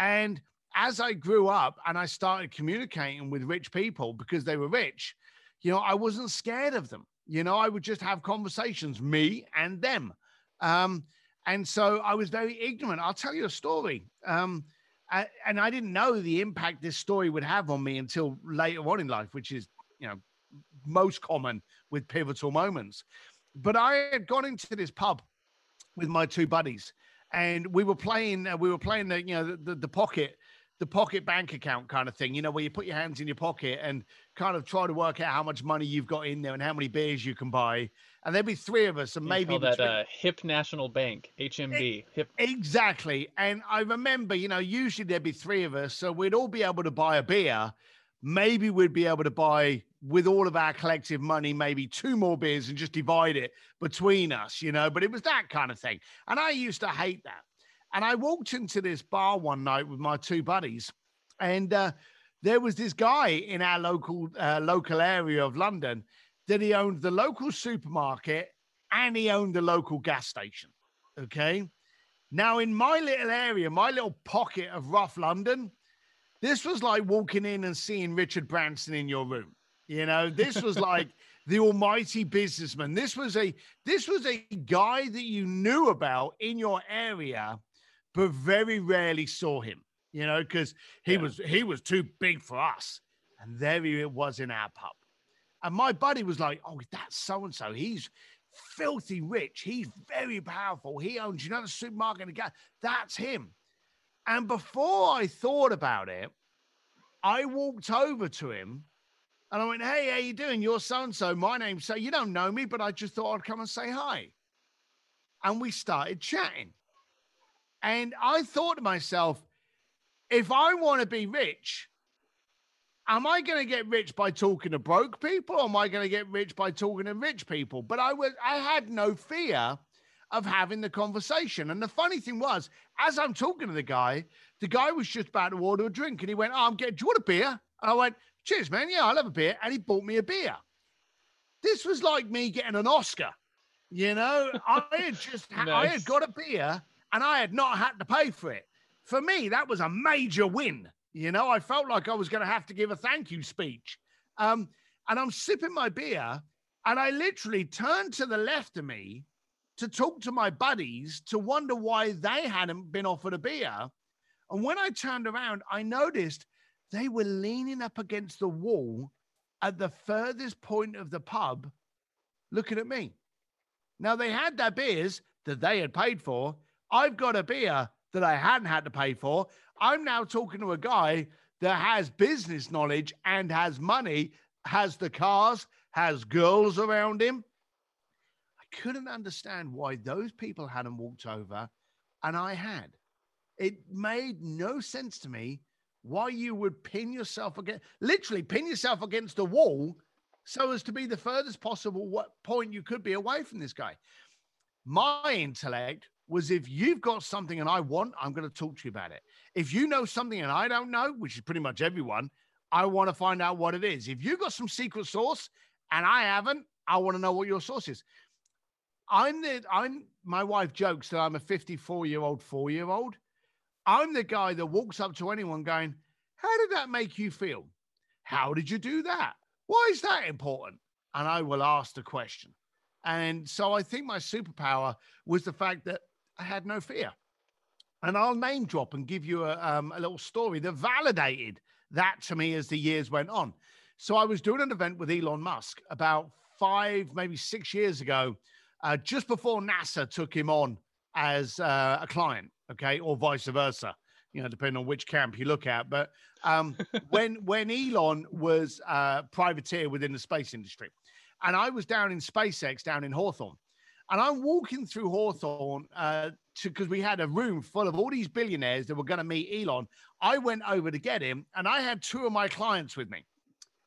And as I grew up and I started communicating with rich people because they were rich, you know, I wasn't scared of them. You know, I would just have conversations, me and them. Um, and so I was very ignorant. I'll tell you a story. Um, I, and I didn't know the impact this story would have on me until later on in life, which is, you know, most common with pivotal moments. But I had gone into this pub with my two buddies, and we were playing. Uh, we were playing the you know the, the, the pocket the pocket bank account kind of thing, you know, where you put your hands in your pocket and kind of try to work out how much money you've got in there and how many beers you can buy. And there'd be three of us, and you maybe that uh, Hip National Bank, (HMB). It, hip. Exactly. And I remember, you know, usually there'd be three of us, so we'd all be able to buy a beer. Maybe we'd be able to buy with all of our collective money, maybe two more beers and just divide it between us, you know. But it was that kind of thing. And I used to hate that. And I walked into this bar one night with my two buddies, and uh, there was this guy in our local uh, local area of London that he owned the local supermarket and he owned the local gas station. Okay. Now, in my little area, my little pocket of rough London, this was like walking in and seeing Richard Branson in your room. You know, this was like the almighty businessman. This was a this was a guy that you knew about in your area, but very rarely saw him. You know, because he yeah. was he was too big for us, and there he was in our pub. And my buddy was like, "Oh, that's so and so. He's filthy rich. He's very powerful. He owns, you know, the supermarket and gas. That's him." And before I thought about it, I walked over to him and I went, Hey, how you doing? You're so and so. My name's so you don't know me, but I just thought I'd come and say hi. And we started chatting. And I thought to myself, if I want to be rich, am I going to get rich by talking to broke people or am I going to get rich by talking to rich people? But I was I had no fear of having the conversation. And the funny thing was, as I'm talking to the guy, the guy was just about to order a drink and he went, oh, I'm getting, do you want a beer? And I went, cheers, man. Yeah, I'll have a beer. And he bought me a beer. This was like me getting an Oscar. You know, I had just nice. I had got a beer and I had not had to pay for it. For me, that was a major win. You know, I felt like I was going to have to give a thank you speech. Um, and I'm sipping my beer, and I literally turned to the left of me to talk to my buddies to wonder why they hadn't been offered a beer. And when I turned around, I noticed they were leaning up against the wall at the furthest point of the pub looking at me. Now, they had their beers that they had paid for. I've got a beer that I hadn't had to pay for. I'm now talking to a guy that has business knowledge and has money, has the cars, has girls around him. I couldn't understand why those people hadn't walked over and I had. It made no sense to me why you would pin yourself against, literally pin yourself against the wall so as to be the furthest possible what point you could be away from this guy. My intellect was if you've got something and I want, I'm going to talk to you about it. If you know something and I don't know, which is pretty much everyone, I want to find out what it is. If you've got some secret source and I haven't, I want to know what your source is. I'm the I'm my wife jokes that I'm a 54 year old four year old. I'm the guy that walks up to anyone going, How did that make you feel? How did you do that? Why is that important? And I will ask the question. And so I think my superpower was the fact that I had no fear. And I'll name drop and give you a, um, a little story that validated that to me as the years went on. So I was doing an event with Elon Musk about five, maybe six years ago, uh, just before NASA took him on as uh, a client, okay, or vice versa, you know, depending on which camp you look at. But um, when when Elon was uh, privateer within the space industry, and I was down in SpaceX down in Hawthorne, and I'm walking through Hawthorne uh, because we had a room full of all these billionaires that were going to meet Elon. I went over to get him, and I had two of my clients with me.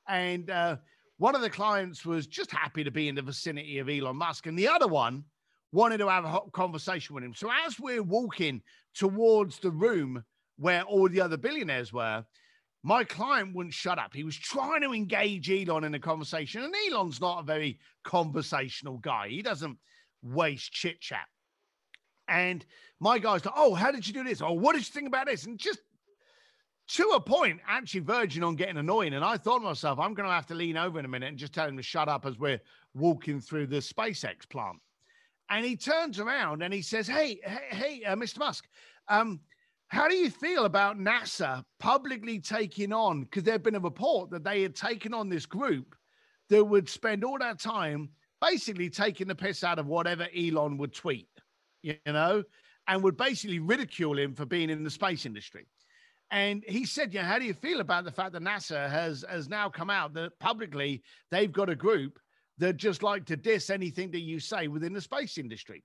And uh, one of the clients was just happy to be in the vicinity of Elon Musk, and the other one wanted to have a hot conversation with him. So as we're walking towards the room where all the other billionaires were, my client wouldn't shut up. He was trying to engage Elon in a conversation, and Elon's not a very conversational guy. He doesn't waste chit chat. And my guy's like, oh, how did you do this? Oh, what did you think about this? And just to a point, actually verging on getting annoying. And I thought to myself, I'm going to have to lean over in a minute and just tell him to shut up as we're walking through the SpaceX plant. And he turns around and he says, hey, hey, hey uh, Mr. Musk, um, how do you feel about NASA publicly taking on? Because there had been a report that they had taken on this group that would spend all that time basically taking the piss out of whatever Elon would tweet, you know, and would basically ridicule him for being in the space industry. And he said, "Yeah, how do you feel about the fact that NASA has has now come out that publicly they've got a group that just like to diss anything that you say within the space industry?"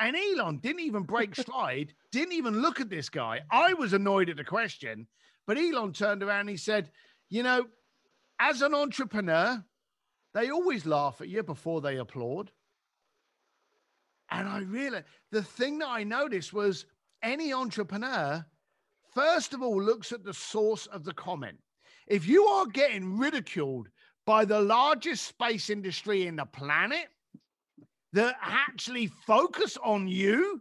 And Elon didn't even break stride, didn't even look at this guy. I was annoyed at the question, but Elon turned around and he said, "You know, as an entrepreneur, they always laugh at you before they applaud. And I really, the thing that I noticed was any entrepreneur, first of all, looks at the source of the comment. If you are getting ridiculed by the largest space industry in the planet that actually focus on you,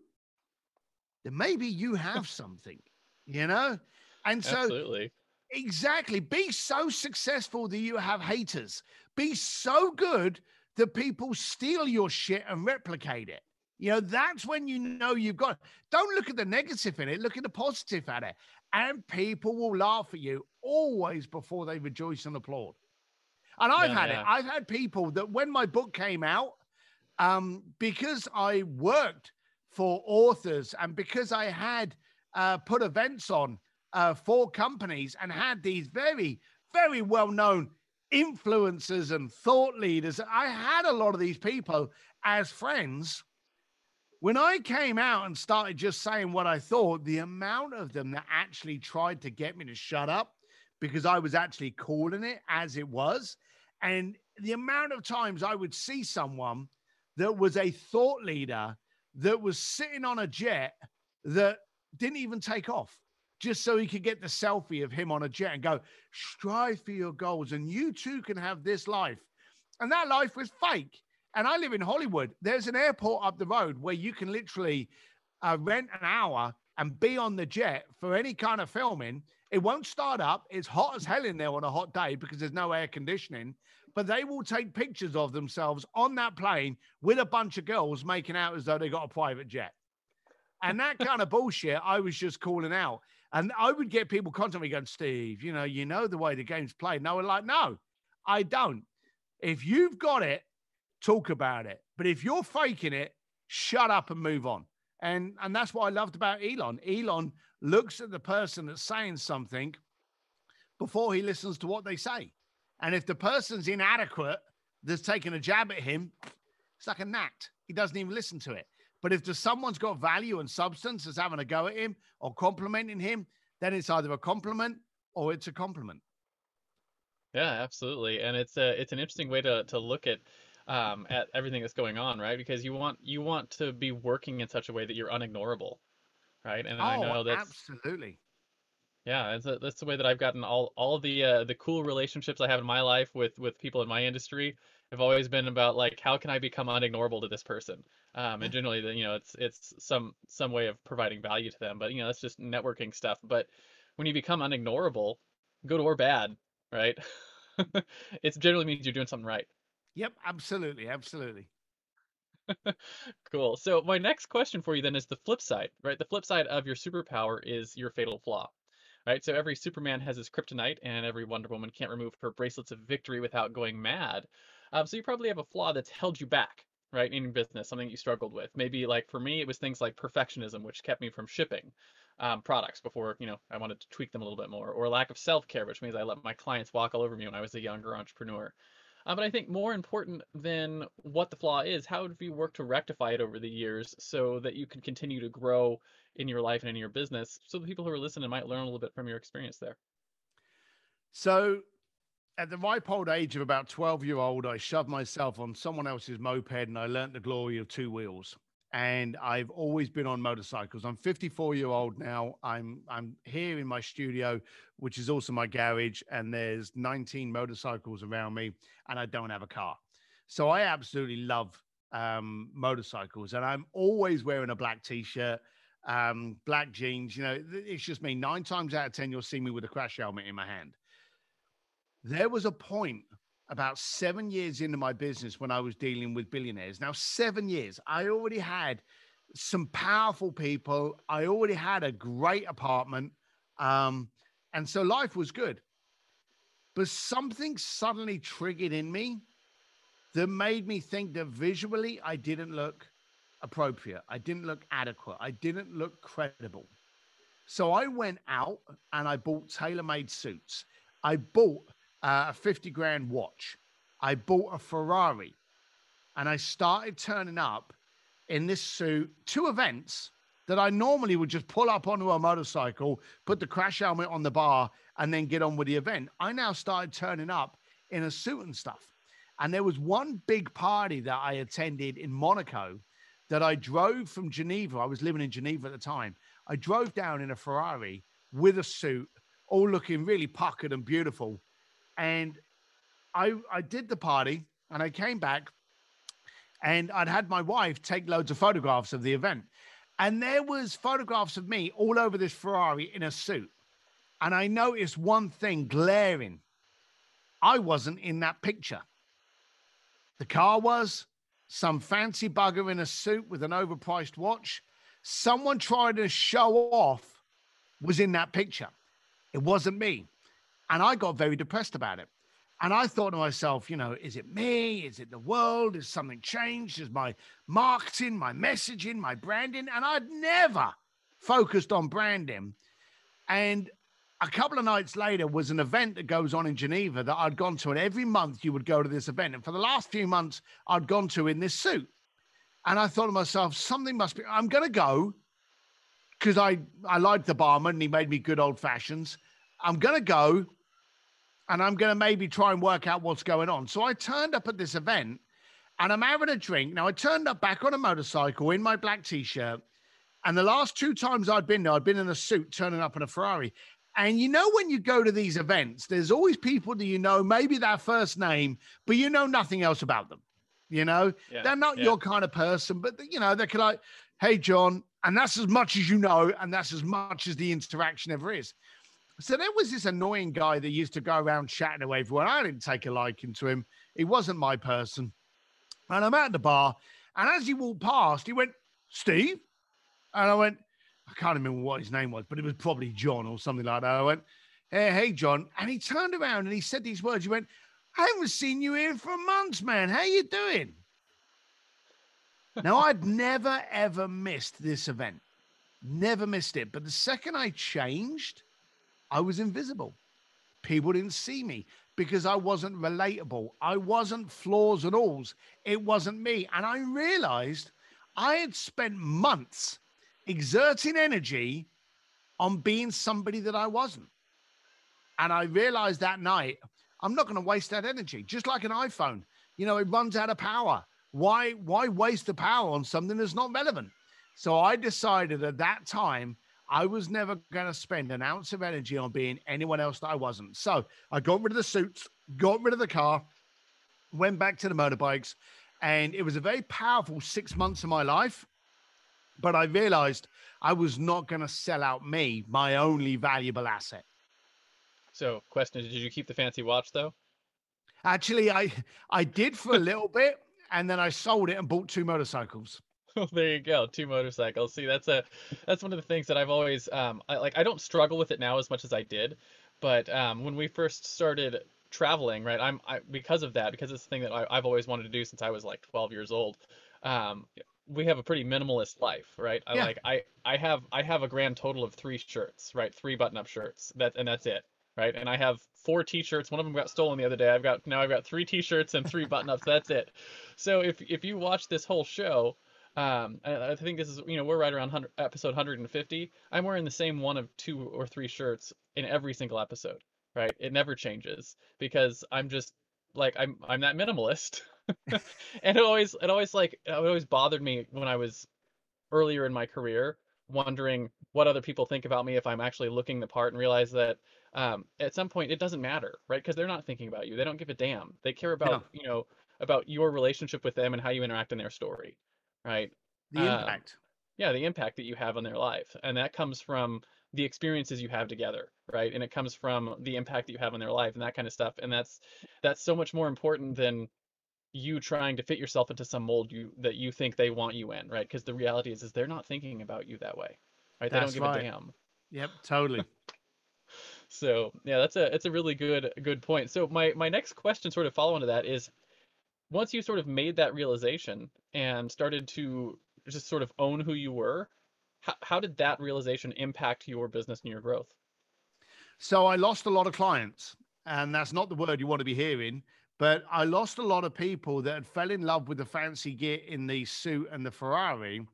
then maybe you have something, you know? And so, Absolutely. exactly, be so successful that you have haters be so good that people steal your shit and replicate it. You know, that's when you know you've got. Don't look at the negative in it, look at the positive at it. And people will laugh at you always before they rejoice and applaud. And I've yeah, had yeah. it. I've had people that when my book came out, um, because I worked for authors and because I had uh, put events on uh, for companies and had these very, very well known influencers and thought leaders. I had a lot of these people as friends. When I came out and started just saying what I thought, the amount of them that actually tried to get me to shut up because I was actually calling it as it was, and the amount of times I would see someone that was a thought leader that was sitting on a jet that didn't even take off just so he could get the selfie of him on a jet and go, strive for your goals, and you too can have this life. And that life was fake. And I live in Hollywood. There's an airport up the road where you can literally uh, rent an hour and be on the jet for any kind of filming. It won't start up. It's hot as hell in there on a hot day because there's no air conditioning. But they will take pictures of themselves on that plane with a bunch of girls making out as though they got a private jet. And that kind of bullshit, I was just calling out. And I would get people constantly going, Steve, you know, you know the way the game's played. And I was like, no, I don't. If you've got it, talk about it. But if you're faking it, shut up and move on. And and that's what I loved about Elon. Elon looks at the person that's saying something before he listens to what they say. And if the person's inadequate that's taking a jab at him, it's like a gnat. He doesn't even listen to it. But if there's someone's got value and substance that's having a go at him or complimenting him, then it's either a compliment or it's a compliment. Yeah, absolutely. And it's a it's an interesting way to to look at um, at everything that's going on, right? Because you want you want to be working in such a way that you're unignorable, right? And I Oh, know that's absolutely. Yeah, that's, a, that's the way that I've gotten all all the uh, the cool relationships I have in my life with with people in my industry have always been about like how can I become unignorable to this person, um, and generally you know it's it's some some way of providing value to them, but you know that's just networking stuff. But when you become unignorable, good or bad, right? it generally means you're doing something right. Yep, absolutely, absolutely. Cool. So my next question for you then is the flip side, right? The flip side of your superpower is your fatal flaw, right? So every Superman has his kryptonite, and every Wonder Woman can't remove her bracelets of victory without going mad. Um, so you probably have a flaw that's held you back, right, in business, something you struggled with. Maybe like for me, it was things like perfectionism, which kept me from shipping um, products before, you know, I wanted to tweak them a little bit more, or lack of self-care, which means I let my clients walk all over me when I was a younger entrepreneur. Uh, but I think more important than what the flaw is, how have you worked to rectify it over the years so that you can continue to grow in your life and in your business so the people who are listening might learn a little bit from your experience there? So, at the ripe old age of about 12 year old, I shoved myself on someone else's moped and I learnt the glory of two wheels. And I've always been on motorcycles. I'm 54 year old now. I'm I'm here in my studio, which is also my garage, and there's 19 motorcycles around me, and I don't have a car. So I absolutely love um, motorcycles, and I'm always wearing a black t-shirt, um, black jeans. You know, it's just me. Nine times out of ten, you'll see me with a crash helmet in my hand. There was a point about seven years into my business when I was dealing with billionaires. Now, seven years, I already had some powerful people. I already had a great apartment. Um, and so life was good. But something suddenly triggered in me that made me think that visually I didn't look appropriate. I didn't look adequate. I didn't look credible. So I went out and I bought tailor made suits. I bought uh, a 50 grand watch. I bought a Ferrari and I started turning up in this suit to events that I normally would just pull up onto a motorcycle, put the crash helmet on the bar, and then get on with the event. I now started turning up in a suit and stuff. And there was one big party that I attended in Monaco that I drove from Geneva. I was living in Geneva at the time. I drove down in a Ferrari with a suit, all looking really puckered and beautiful. And I I did the party and I came back and I'd had my wife take loads of photographs of the event. And there was photographs of me all over this Ferrari in a suit. And I noticed one thing glaring. I wasn't in that picture. The car was some fancy bugger in a suit with an overpriced watch. Someone trying to show off was in that picture. It wasn't me. And I got very depressed about it. And I thought to myself, you know, is it me? Is it the world? Is something changed? Is my marketing, my messaging, my branding? And I'd never focused on branding. And a couple of nights later was an event that goes on in Geneva that I'd gone to. And every month you would go to this event. And for the last few months, I'd gone to in this suit. And I thought to myself, something must be, I'm going to go because I, I liked the barman and he made me good old fashions. I'm going to go and I'm going to maybe try and work out what's going on. So I turned up at this event and I'm having a drink. Now, I turned up back on a motorcycle in my black t shirt. And the last two times I'd been there, I'd been in a suit turning up in a Ferrari. And you know, when you go to these events, there's always people that you know, maybe their first name, but you know nothing else about them. You know, Yeah, they're not yeah. your kind of person, but you know, they're like, hey, John. And that's as much as you know. And that's as much as the interaction ever is. So there was this annoying guy that used to go around chatting to everyone. I didn't take a liking to him. He wasn't my person. And I'm at the bar, and as he walked past, he went, Steve? And I went, I can't remember what his name was, but it was probably John or something like that. I went, Hey, hey, John. And he turned around and he said these words. He went, I haven't seen you here for months, man. How you doing? now, I'd never, ever missed this event. Never missed it. But the second I changed, I was invisible. People didn't see me because I wasn't relatable. I wasn't flaws and alls. It wasn't me. And I realized I had spent months exerting energy on being somebody that I wasn't. And I realized that night, I'm not going to waste that energy. Just like an iPhone, you know, it runs out of power. Why, why waste the power on something that's not relevant? So I decided at that time I was never going to spend an ounce of energy on being anyone else that I wasn't. So I got rid of the suits, got rid of the car, went back to the motorbikes, and it was a very powerful six months of my life. But I realized I was not going to sell out me, my only valuable asset. So, question: is Did you keep the fancy watch though? Actually, I I did for a little bit, and then I sold it and bought two motorcycles. Oh, there you go, two motorcycles. See, that's a that's one of the things that I've always um I, like. I don't struggle with it now as much as I did, but um when we first started traveling, right? I'm I, because of that because it's the thing that I, I've always wanted to do since I was like 12 years old. Um, we have a pretty minimalist life, right? I Yeah. like I I have I have a grand total of three shirts, right? Three button-up shirts. That and that's it, right? And I have four t-shirts. One of them got stolen the other day. I've got now I've got three t-shirts and three button-ups. That's it. So if if you watch this whole show, um, I, I think this is you know we're right around 100, episode 150. I'm wearing the same one of two or three shirts in every single episode, right? It never changes because I'm just like I'm I'm that minimalist. and it always it always like it always bothered me when I was earlier in my career wondering what other people think about me if I'm actually looking the part and realize that um, at some point it doesn't matter, right? Because they're not thinking about you. They don't give a damn. They care about you know about your relationship with them and how you interact in their story, right? The Um, impact. yeah the impact that you have on their life and that comes from the experiences you have together right and it comes from the impact that you have on their life and that kind of stuff and that's that's so much more important than you trying to fit yourself into some mold you that you think they want you in right because the reality is is they're not thinking about you that way right they don't give right. a damn Yep, totally. so yeah that's a it's a really good good point so my my next question sort of following to that is once you sort of made that realization and started to just sort of own who you were how, how did that realization impact your business and your growth So I lost a lot of clients, and that's not the word you want to be hearing. But I lost a lot of people that had fell in love with the fancy gear in the suit and the Ferrari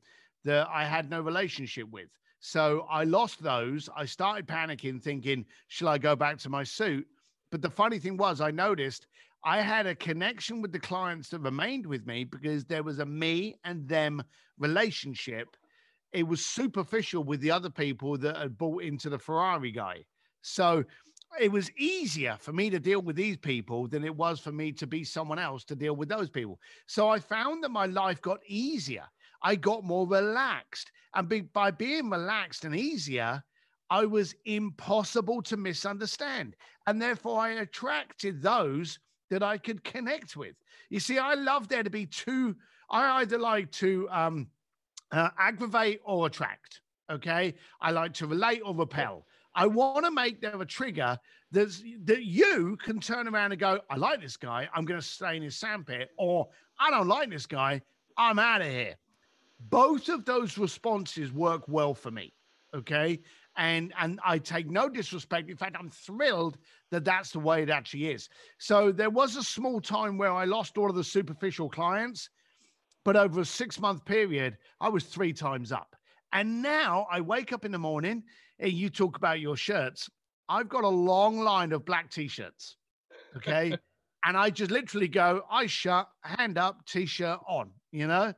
that I had no relationship with. So I lost those. I started panicking, thinking, "Shall I go back to my suit?" But the funny thing was, I noticed I had a connection with the clients that remained with me because there was a me and them relationship. It was superficial with the other people that had bought into the Ferrari guy. So it was easier for me to deal with these people than it was for me to be someone else to deal with those people. So I found that my life got easier. I got more relaxed. And be, by being relaxed and easier, I was impossible to misunderstand. And therefore, I attracted those that I could connect with. You see, I love there to be two, I either like to um, uh, aggravate or attract. Okay. I like to relate or repel. I want to make there a trigger that's, that you can turn around and go, I like this guy. I'm going to stay in his sandpit, or I don't like this guy. I'm out of here. Both of those responses work well for me. Okay. And, and I take no disrespect. In fact, I'm thrilled that that's the way it actually is. So there was a small time where I lost all of the superficial clients, but over a six month period, I was three times up. And now I wake up in the morning and you talk about your shirts. I've got a long line of black t shirts. Okay. and I just literally go, I shut, hand up, t shirt on, you know?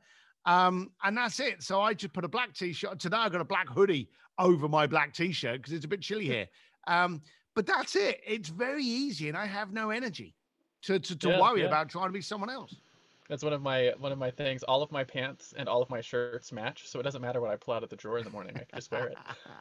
Um, and that's it. So I just put a black t shirt. Today I got a black hoodie over my black t shirt because it's a bit chilly here. Um, but that's it. It's very easy and I have no energy to, to, to Yeah, worry yeah. about trying to be someone else. That's one of my one of my things. All of my pants and all of my shirts match, so it doesn't matter what I pull out of the drawer in the morning. I can just wear it.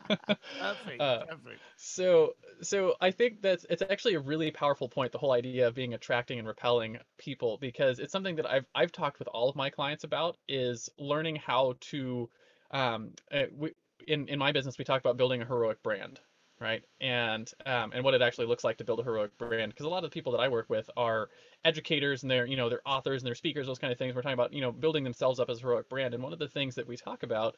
perfect, Uh, perfect. So, so I think that's it's actually a really powerful point, the whole idea of being attracting and repelling people, because it's something that I've I've talked with all of my clients about is learning how to, um, uh, we, in in my business we talk about building a heroic brand, right? And um, and what it actually looks like to build a heroic brand, because a lot of the people that I work with are educators and they're you know they're authors and they're speakers, those kind of things. We're talking about you know building themselves up as a heroic brand, and one of the things that we talk about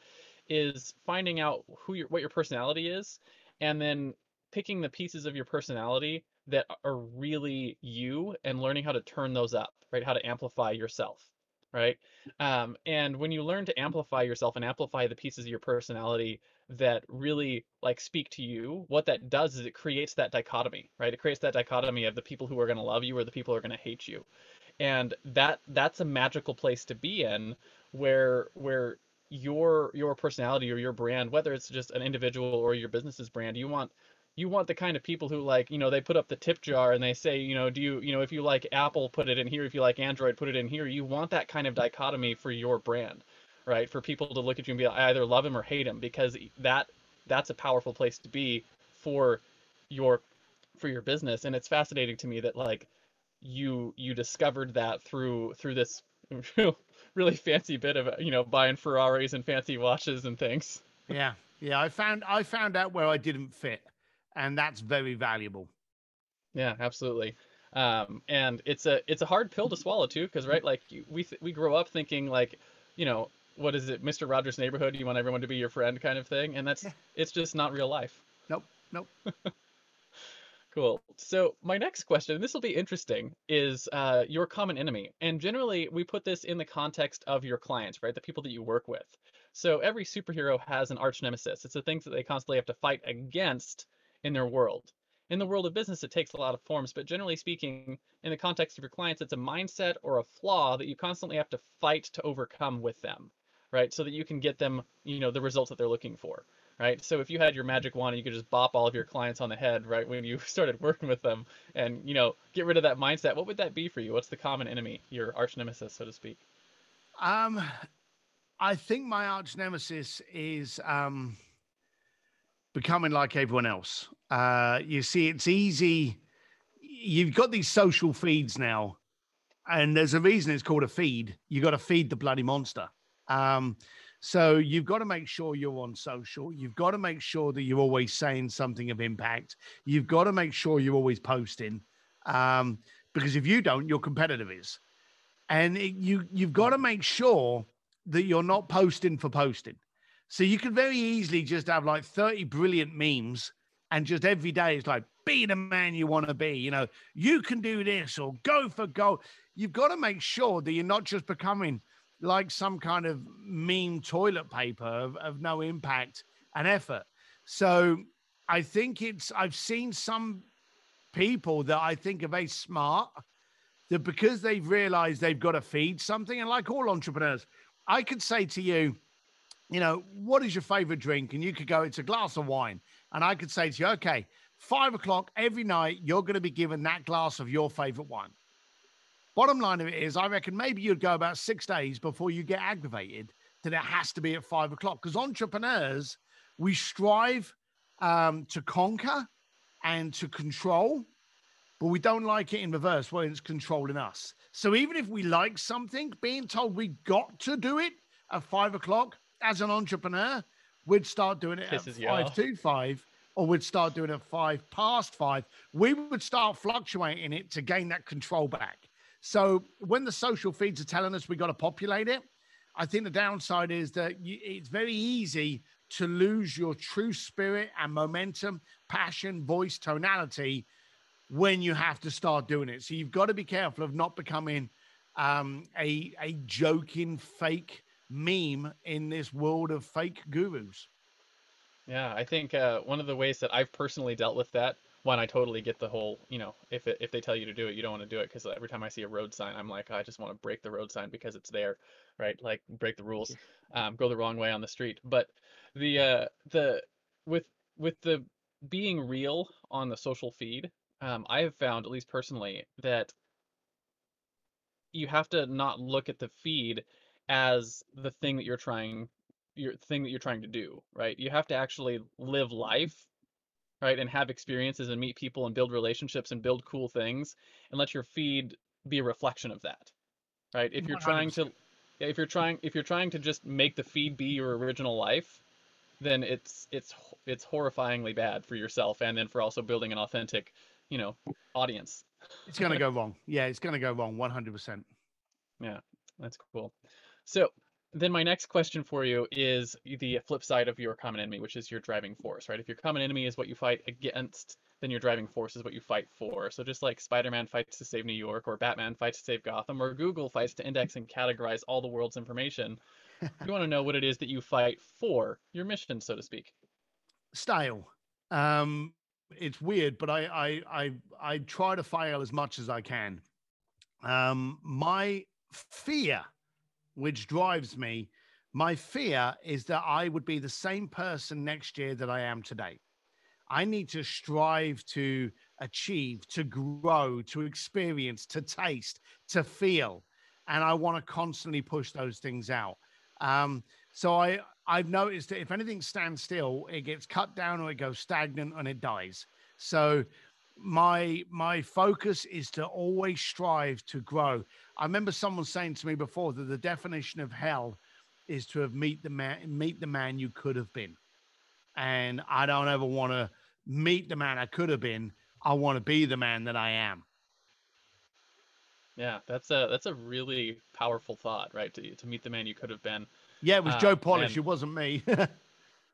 is finding out who your what your personality is and then picking the pieces of your personality that are really you and learning how to turn those up right how to amplify yourself right? Um, and when you learn to amplify yourself and amplify the pieces of your personality that really like speak to you what that does is it creates that dichotomy right? It creates that dichotomy of the people who are going to love you or the people who are going to hate you. And that that's a magical place to be in where where your your personality or your brand whether it's just an individual or your business's brand you want you want the kind of people who like you know they put up the tip jar and they say you know do you you know if you like apple put it in here. If you like android put it in here. You want that kind of dichotomy for your brand right? For people to look at you and be like, i either love him or hate him because that that's a powerful place to be for your for your business. And it's fascinating to me that like you you discovered that through through this really fancy bit of you know buying ferraris and fancy watches and things. Yeah, yeah. I found I found out where I didn't fit, and that's very valuable. Yeah, absolutely. Um, and it's a it's a hard pill to swallow too, because right, like we th- we grow up thinking like, you know, what is it, Mr. Rogers' Neighborhood? You want everyone to be your friend, kind of thing, and that's Yeah. it's just not real life. Nope, nope. Cool. So my next question, this will be interesting, is uh, your common enemy. And generally, we put this in the context of your clients, right? The people that you work with. So every superhero has an arch nemesis. It's the things that they constantly have to fight against in their world. In the world of business, it takes a lot of forms, but generally speaking, in the context of your clients, it's a mindset or a flaw that you constantly have to fight to overcome with them, right? So that you can get them, you know, the results that they're looking for right? So if you had your magic wand and you could just bop all of your clients on the head, right, when you started working with them, and you know, get rid of that mindset, what would that be for you? What's the common enemy, your arch nemesis, so to speak? Um, I think my arch nemesis is um becoming like everyone else. Uh, you see, it's easy. You've got these social feeds now, and there's a reason it's called a feed. You got to feed the bloody monster. Um, so you've got to make sure you're on social. You've got to make sure that you're always saying something of impact. You've got to make sure you're always posting, um, because if you don't, your competitor is, and it, you you've got to make sure that you're not posting for posting. So you can very easily just have like 30 brilliant memes and just every day it's like be the man you want to be. You know, you can do this or go for gold. You've got to make sure that you're not just becoming like some kind of meme toilet paper of, of no impact and effort. So I think it's I've seen some people that I think are very smart that because they've realized they've got to feed something, and like all entrepreneurs, I could say to you, you know, what is your favorite drink? And you could go, it's a glass of wine. And I could say to you, okay, five o'clock every night, you're going to be given that glass of your favorite wine. Bottom line of it is, I reckon maybe you'd go about six days before you get aggravated that it has to be at five o'clock. Because entrepreneurs, we strive um, to conquer and to control, but we don't like it in reverse when it's controlling us. So even if we like something, being told we got to do it at five o'clock as an entrepreneur, we'd start doing it Pisses at five off. to five, or we'd start doing it at five past five. We would start fluctuating it to gain that control back. So when the social feeds are telling us we got to populate it, I think the downside is that you, it's very easy to lose your true spirit and momentum, passion, voice, tonality when you have to start doing it. So you've got to be careful of not becoming um, a a joking fake meme in this world of fake gurus. Yeah, I think uh, one of the ways that I've personally dealt with that, one, I totally get the whole, you know, if it, if they tell you to do it, you don't want to do it because every time I see a road sign, I'm like, I just want to break the road sign because it's there, right? Like break the rules, um, go the wrong way on the street. But the uh, the with with the being real on the social feed, um, I have found, at least personally, that you have to not look at the feed as the thing that you're trying your thing that you're trying to do, right? You have to actually live life, right? And have experiences and meet people and build relationships and build cool things and let your feed be a reflection of that. Right? If you're trying to 100%. yeah, if you're trying if you're trying to just make the feed be your original life, then it's it's it's horrifyingly bad for yourself and then for also building an authentic, you know, audience. It's going to go wrong. Yeah, it's going to go wrong 100%. Yeah, that's cool. So then my next question for you is the flip side of your common enemy, which is your driving force, right? If your common enemy is what you fight against, then your driving force is what you fight for. So just like Spider-Man fights to save New York, or Batman fights to save Gotham, or Google fights to index and categorize all the world's information, you want to know what it is that you fight for, your mission, so to speak. Style. Um, it's weird, but I, I, I, I try to fail as much as I can. Um, my fear, which drives me, my fear is that I would be the same person next year that I am today. I need to strive to achieve, to grow, to experience, to taste, to feel. And I want to constantly push those things out. Um, so I, I've noticed that if anything stands still, it gets cut down or it goes stagnant and it dies. So my my focus is to always strive to grow. I remember someone saying to me before that the definition of hell is to have meet the man meet the man you could have been. And I don't ever want to meet the man I could have been. I want to be the man that I am. Yeah, that's a that's a really powerful thought, right? To to meet the man you could have been. Yeah, it was Uh, Joe Polish. and- It wasn't me.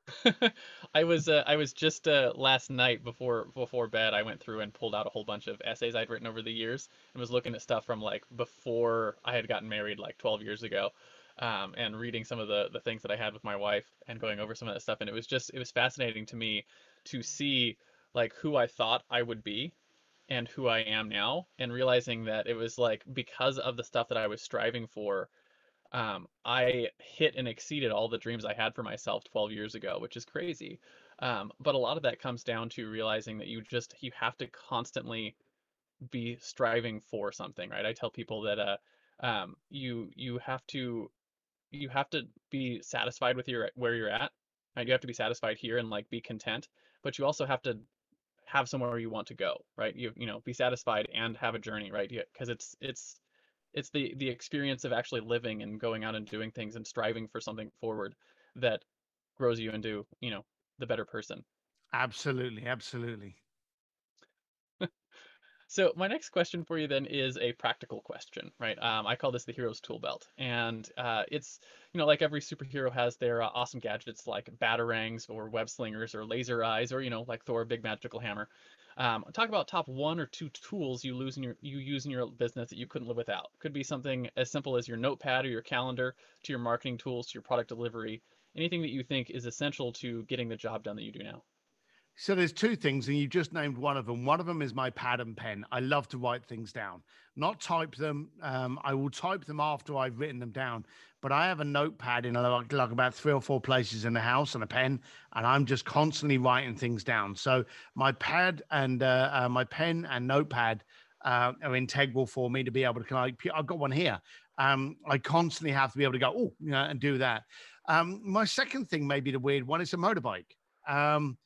I was uh, I was just uh, last night before before bed. I went through and pulled out a whole bunch of essays I'd written over the years and was looking at stuff from like before I had gotten married, like 12 years ago, um, and reading some of the the things that I had with my wife and going over some of that stuff. And it was just it was fascinating to me to see like who I thought I would be and who I am now, and realizing that it was like because of the stuff that I was striving for um, I hit and exceeded all the dreams I had for myself 12 years ago, which is crazy. Um, but a lot of that comes down to realizing that you just you have to constantly be striving for something, right? I tell people that uh, um, you you have to you have to be satisfied with your where you're at, right? You have to be satisfied here and like be content, but you also have to have somewhere you want to go, right? You you know be satisfied and have a journey, right? Because it's it's it's the the experience of actually living and going out and doing things and striving for something forward that grows you into you know the better person. Absolutely, absolutely. so my next question for you then is a practical question right? Um, i call this the hero's tool belt. And uh, it's you know like every superhero has their uh, awesome gadgets like batarangs or web slingers or laser eyes or you know like thor big magical hammer um, talk about top one or two tools you lose in your you use in your business that you couldn't live without. Could be something as simple as your notepad or your calendar, to your marketing tools, to your product delivery, anything that you think is essential to getting the job done that you do now. So there's two things, and you just named one of them. One of them is my pad and pen. I love to write things down, not type them. Um, I will type them after I've written them down, but I have a notepad in like, like about three or four places in the house and a pen, and I'm just constantly writing things down. So my pad and uh, uh, my pen and notepad uh, are integral for me to be able to. I've got one here. Um, I constantly have to be able to go, oh, you know, and do that. Um, my second thing, maybe the weird one, is a motorbike. Um,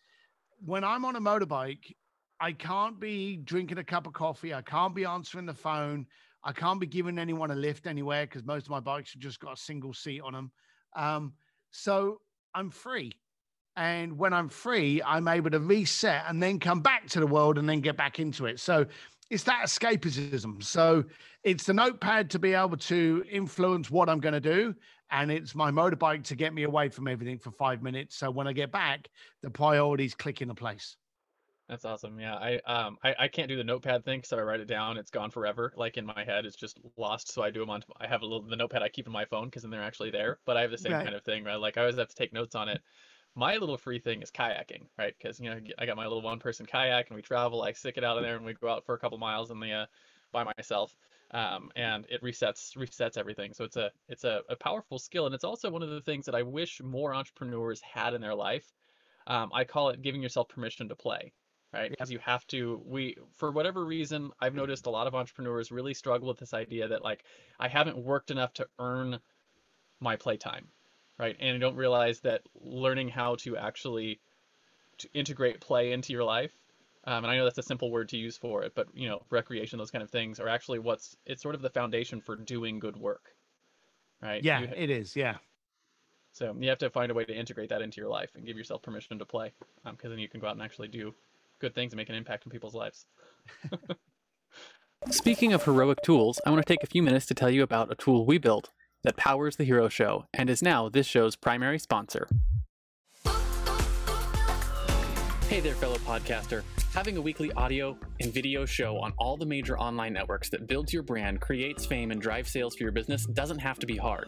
when I'm on a motorbike, I can't be drinking a cup of coffee. I can't be answering the phone. I can't be giving anyone a lift anywhere because most of my bikes have just got a single seat on them. Um, so I'm free. And when I'm free, I'm able to reset and then come back to the world and then get back into it. So it's that escapism. So it's the notepad to be able to influence what I'm going to do. And it's my motorbike to get me away from everything for five minutes. So when I get back, the priorities click into place. That's awesome. Yeah, I um I, I can't do the notepad thing, so I write it down. It's gone forever. Like in my head, it's just lost. So I do them on. I have a little the notepad I keep in my phone because then they're actually there. But I have the same Right. kind of thing, right? Like I always have to take notes on it. My little free thing is kayaking, right? Because you know I got my little one person kayak and we travel. I stick it out in there and we go out for a couple miles in the uh, by myself. Um, and it resets resets everything. So it's a it's a, a powerful skill, and it's also one of the things that I wish more entrepreneurs had in their life. Um, I call it giving yourself permission to play right? Because you have to, we, for whatever reason, I've noticed a lot of entrepreneurs really struggle with this idea that like, I haven't worked enough to earn my playtime, right? And I don't realize that learning how to actually to integrate play into your life, um, and I know that's a simple word to use for it, but you know, recreation, those kind of things are actually what's, it's sort of the foundation for doing good work, right? Yeah, You- it is. Yeah. so you have to find a way to integrate that into your life and give yourself permission to play, because then you can go out and actually do good things and make an impact in people's lives. Speaking of heroic tools, I want to take a few minutes to tell you about a tool we built that powers the Hero Show and is now this show's primary sponsor. Hey there, fellow podcaster. Having a weekly audio and video show on all the major online networks that builds your brand, creates fame, and drives sales for your business doesn't have to be hard.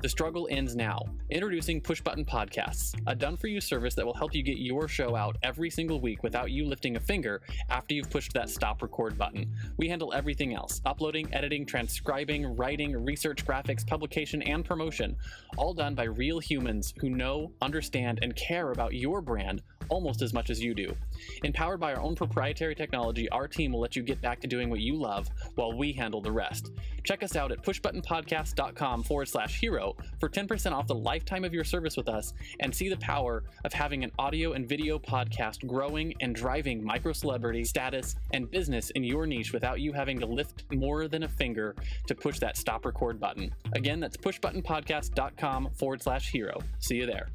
The struggle ends now. Introducing Push Button Podcasts, a done for you service that will help you get your show out every single week without you lifting a finger after you've pushed that stop record button. We handle everything else uploading, editing, transcribing, writing, research, graphics, publication, and promotion, all done by real humans who know, understand, and care about your brand almost as much as you do. Empowered by our own proprietary technology, our team will let you get back to doing what you love while we handle the rest. Check us out at pushbuttonpodcast.com forward slash hero for 10% off the lifetime of your service with us and see the power of having an audio and video podcast growing and driving micro celebrity status and business in your niche without you having to lift more than a finger to push that stop record button. Again, that's pushbuttonpodcast.com forward slash hero. See you there.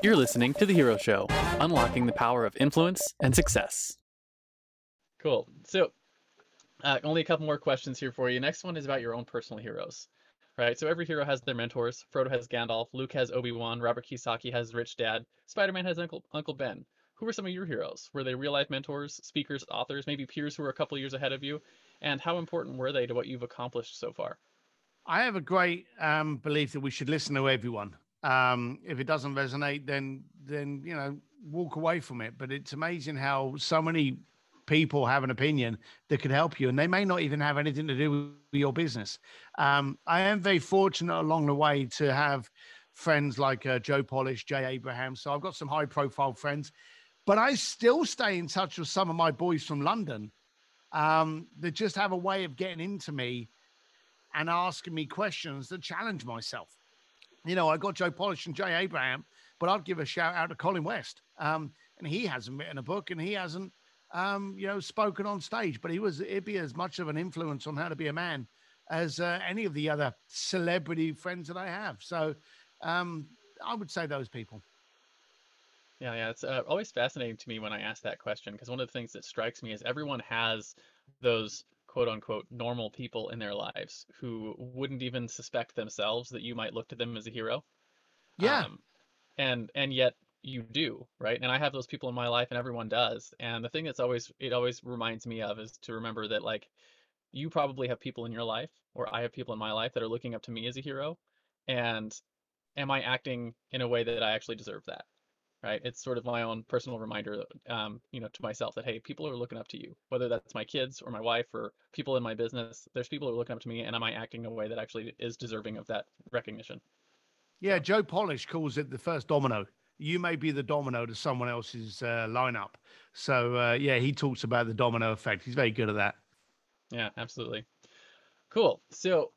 You're listening to The Hero Show, unlocking the power of influence and success. Cool. So, uh, only a couple more questions here for you. Next one is about your own personal heroes, right? So every hero has their mentors. Frodo has Gandalf. Luke has Obi Wan. Robert Kiyosaki has Rich Dad. Spider Man has Uncle Uncle Ben. Who were some of your heroes? Were they real life mentors, speakers, authors, maybe peers who were a couple years ahead of you? And how important were they to what you've accomplished so far? I have a great um, belief that we should listen to everyone. Um, if it doesn't resonate, then then you know walk away from it. But it's amazing how so many people have an opinion that could help you, and they may not even have anything to do with your business. Um, I am very fortunate along the way to have friends like uh, Joe Polish, Jay Abraham. So I've got some high profile friends, but I still stay in touch with some of my boys from London um, that just have a way of getting into me and asking me questions that challenge myself. You know, I got Joe Polish and Jay Abraham, but I'd give a shout out to Colin West. Um, and he hasn't written a book and he hasn't, um, you know, spoken on stage, but he was, it'd be as much of an influence on how to be a man as uh, any of the other celebrity friends that I have. So um, I would say those people. Yeah, yeah, it's uh, always fascinating to me when I ask that question because one of the things that strikes me is everyone has those quote unquote normal people in their lives who wouldn't even suspect themselves that you might look to them as a hero. Yeah. Um, and and yet you do, right? And I have those people in my life and everyone does. And the thing that's always it always reminds me of is to remember that like you probably have people in your life or I have people in my life that are looking up to me as a hero and am I acting in a way that I actually deserve that? Right? It's sort of my own personal reminder, um, you know, to myself that hey, people are looking up to you, whether that's my kids or my wife or people in my business. There's people who are looking up to me, and am I acting in a way that actually is deserving of that recognition? Yeah, Joe Polish calls it the first domino. You may be the domino to someone else's uh, lineup. So uh, yeah, he talks about the domino effect. He's very good at that. Yeah, absolutely. Cool. So,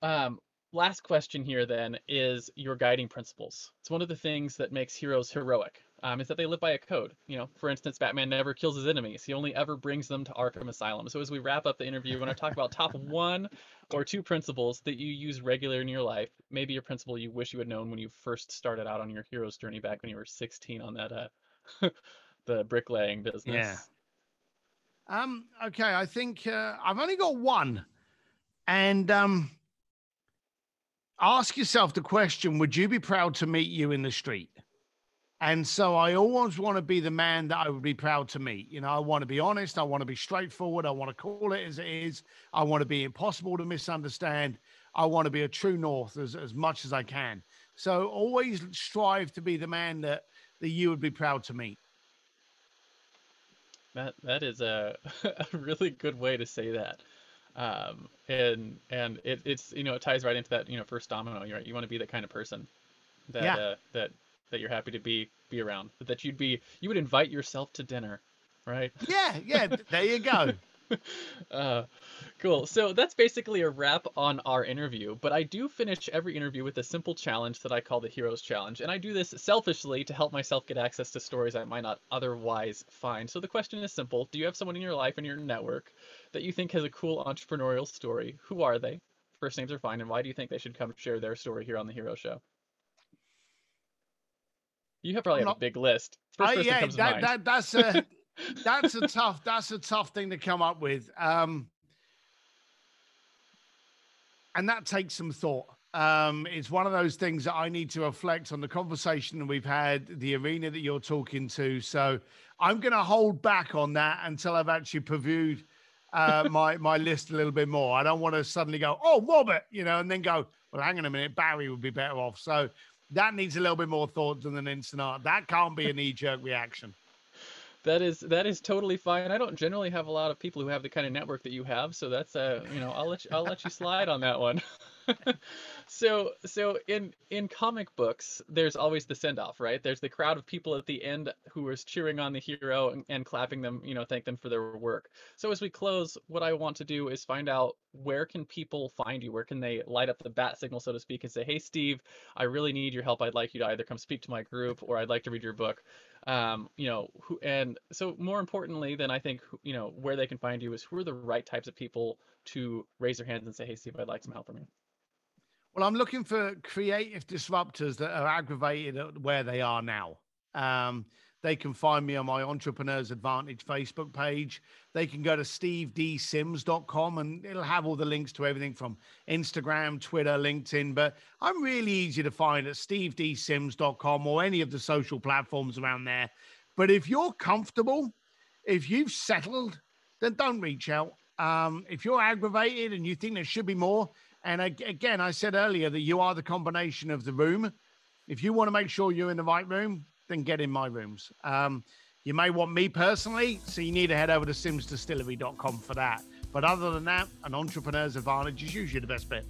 um, last question here then is your guiding principles. It's one of the things that makes heroes heroic. Um, is that they live by a code. You know, for instance, Batman never kills his enemies. He only ever brings them to Arkham Asylum. So as we wrap up the interview, when I talk about top one or two principles that you use regularly in your life, maybe a principle you wish you had known when you first started out on your hero's journey back when you were 16 on that uh, the bricklaying business. Yeah. Um. Okay. I think uh, I've only got one, and um. Ask yourself the question: Would you be proud to meet you in the street? And so I always want to be the man that I would be proud to meet. You know, I want to be honest. I want to be straightforward. I want to call it as it is. I want to be impossible to misunderstand. I want to be a true north as, as much as I can. So always strive to be the man that, that you would be proud to meet. That that is a, a really good way to say that. Um, and and it, it's you know it ties right into that you know first domino. You're right. You want to be that kind of person that Yeah. uh, that that you're happy to be be around. That you'd be you would invite yourself to dinner, right? Yeah, yeah. there you go. Uh, cool. So that's basically a wrap on our interview. But I do finish every interview with a simple challenge that I call the Heroes Challenge. And I do this selfishly to help myself get access to stories I might not otherwise find. So the question is simple Do you have someone in your life and your network that you think has a cool entrepreneurial story? Who are they? First names are fine. And why do you think they should come share their story here on the Hero Show? You have probably have a big list. First person yeah, that, that that's a that's a tough that's a tough thing to come up with. Um, and that takes some thought. Um, it's one of those things that I need to reflect on the conversation we've had, the arena that you're talking to. So I'm going to hold back on that until I've actually previewed uh, my my list a little bit more. I don't want to suddenly go, oh, Robert, you know, and then go, well, hang on a minute, Barry would be better off. So that needs a little bit more thought than an instant art. That can't be a knee jerk reaction. That is that is totally fine. I don't generally have a lot of people who have the kind of network that you have, so that's uh you know I'll let you I'll let you slide on that one. so so in in comic books, there's always the send off, right? There's the crowd of people at the end who is cheering on the hero and, and clapping them, you know, thank them for their work. So as we close, what I want to do is find out where can people find you? Where can they light up the bat signal, so to speak, and say, "Hey, Steve, I really need your help. I'd like you to either come speak to my group or I'd like to read your book." um, you know, who, and so more importantly than I think, you know, where they can find you is who are the right types of people to raise their hands and say, hey, Steve, I'd like some help from you. Well, I'm looking for creative disruptors that are aggravated at where they are now. Um, they can find me on my Entrepreneurs Advantage Facebook page. They can go to stevedsims.com and it'll have all the links to everything from Instagram, Twitter, LinkedIn. But I'm really easy to find at stevedsims.com or any of the social platforms around there. But if you're comfortable, if you've settled, then don't reach out. Um, if you're aggravated and you think there should be more, and again, I said earlier that you are the combination of the room. If you want to make sure you're in the right room, then get in my rooms. Um, you may want me personally, so you need to head over to simsdistillery.com for that. But other than that, an entrepreneur's advantage is usually the best bit.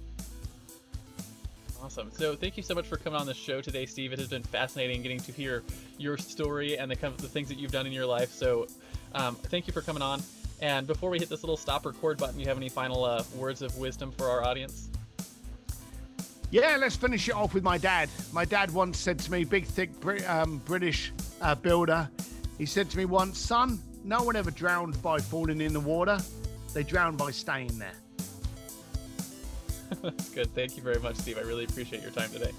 Awesome. So thank you so much for coming on the show today, Steve. It has been fascinating getting to hear your story and the the things that you've done in your life. So um, thank you for coming on. And before we hit this little stop record button, you have any final uh, words of wisdom for our audience? Yeah, let's finish it off with my dad. My dad once said to me, big, thick um, British uh, builder, he said to me once, son, no one ever drowned by falling in the water. They drowned by staying there. That's good. Thank you very much, Steve. I really appreciate your time today.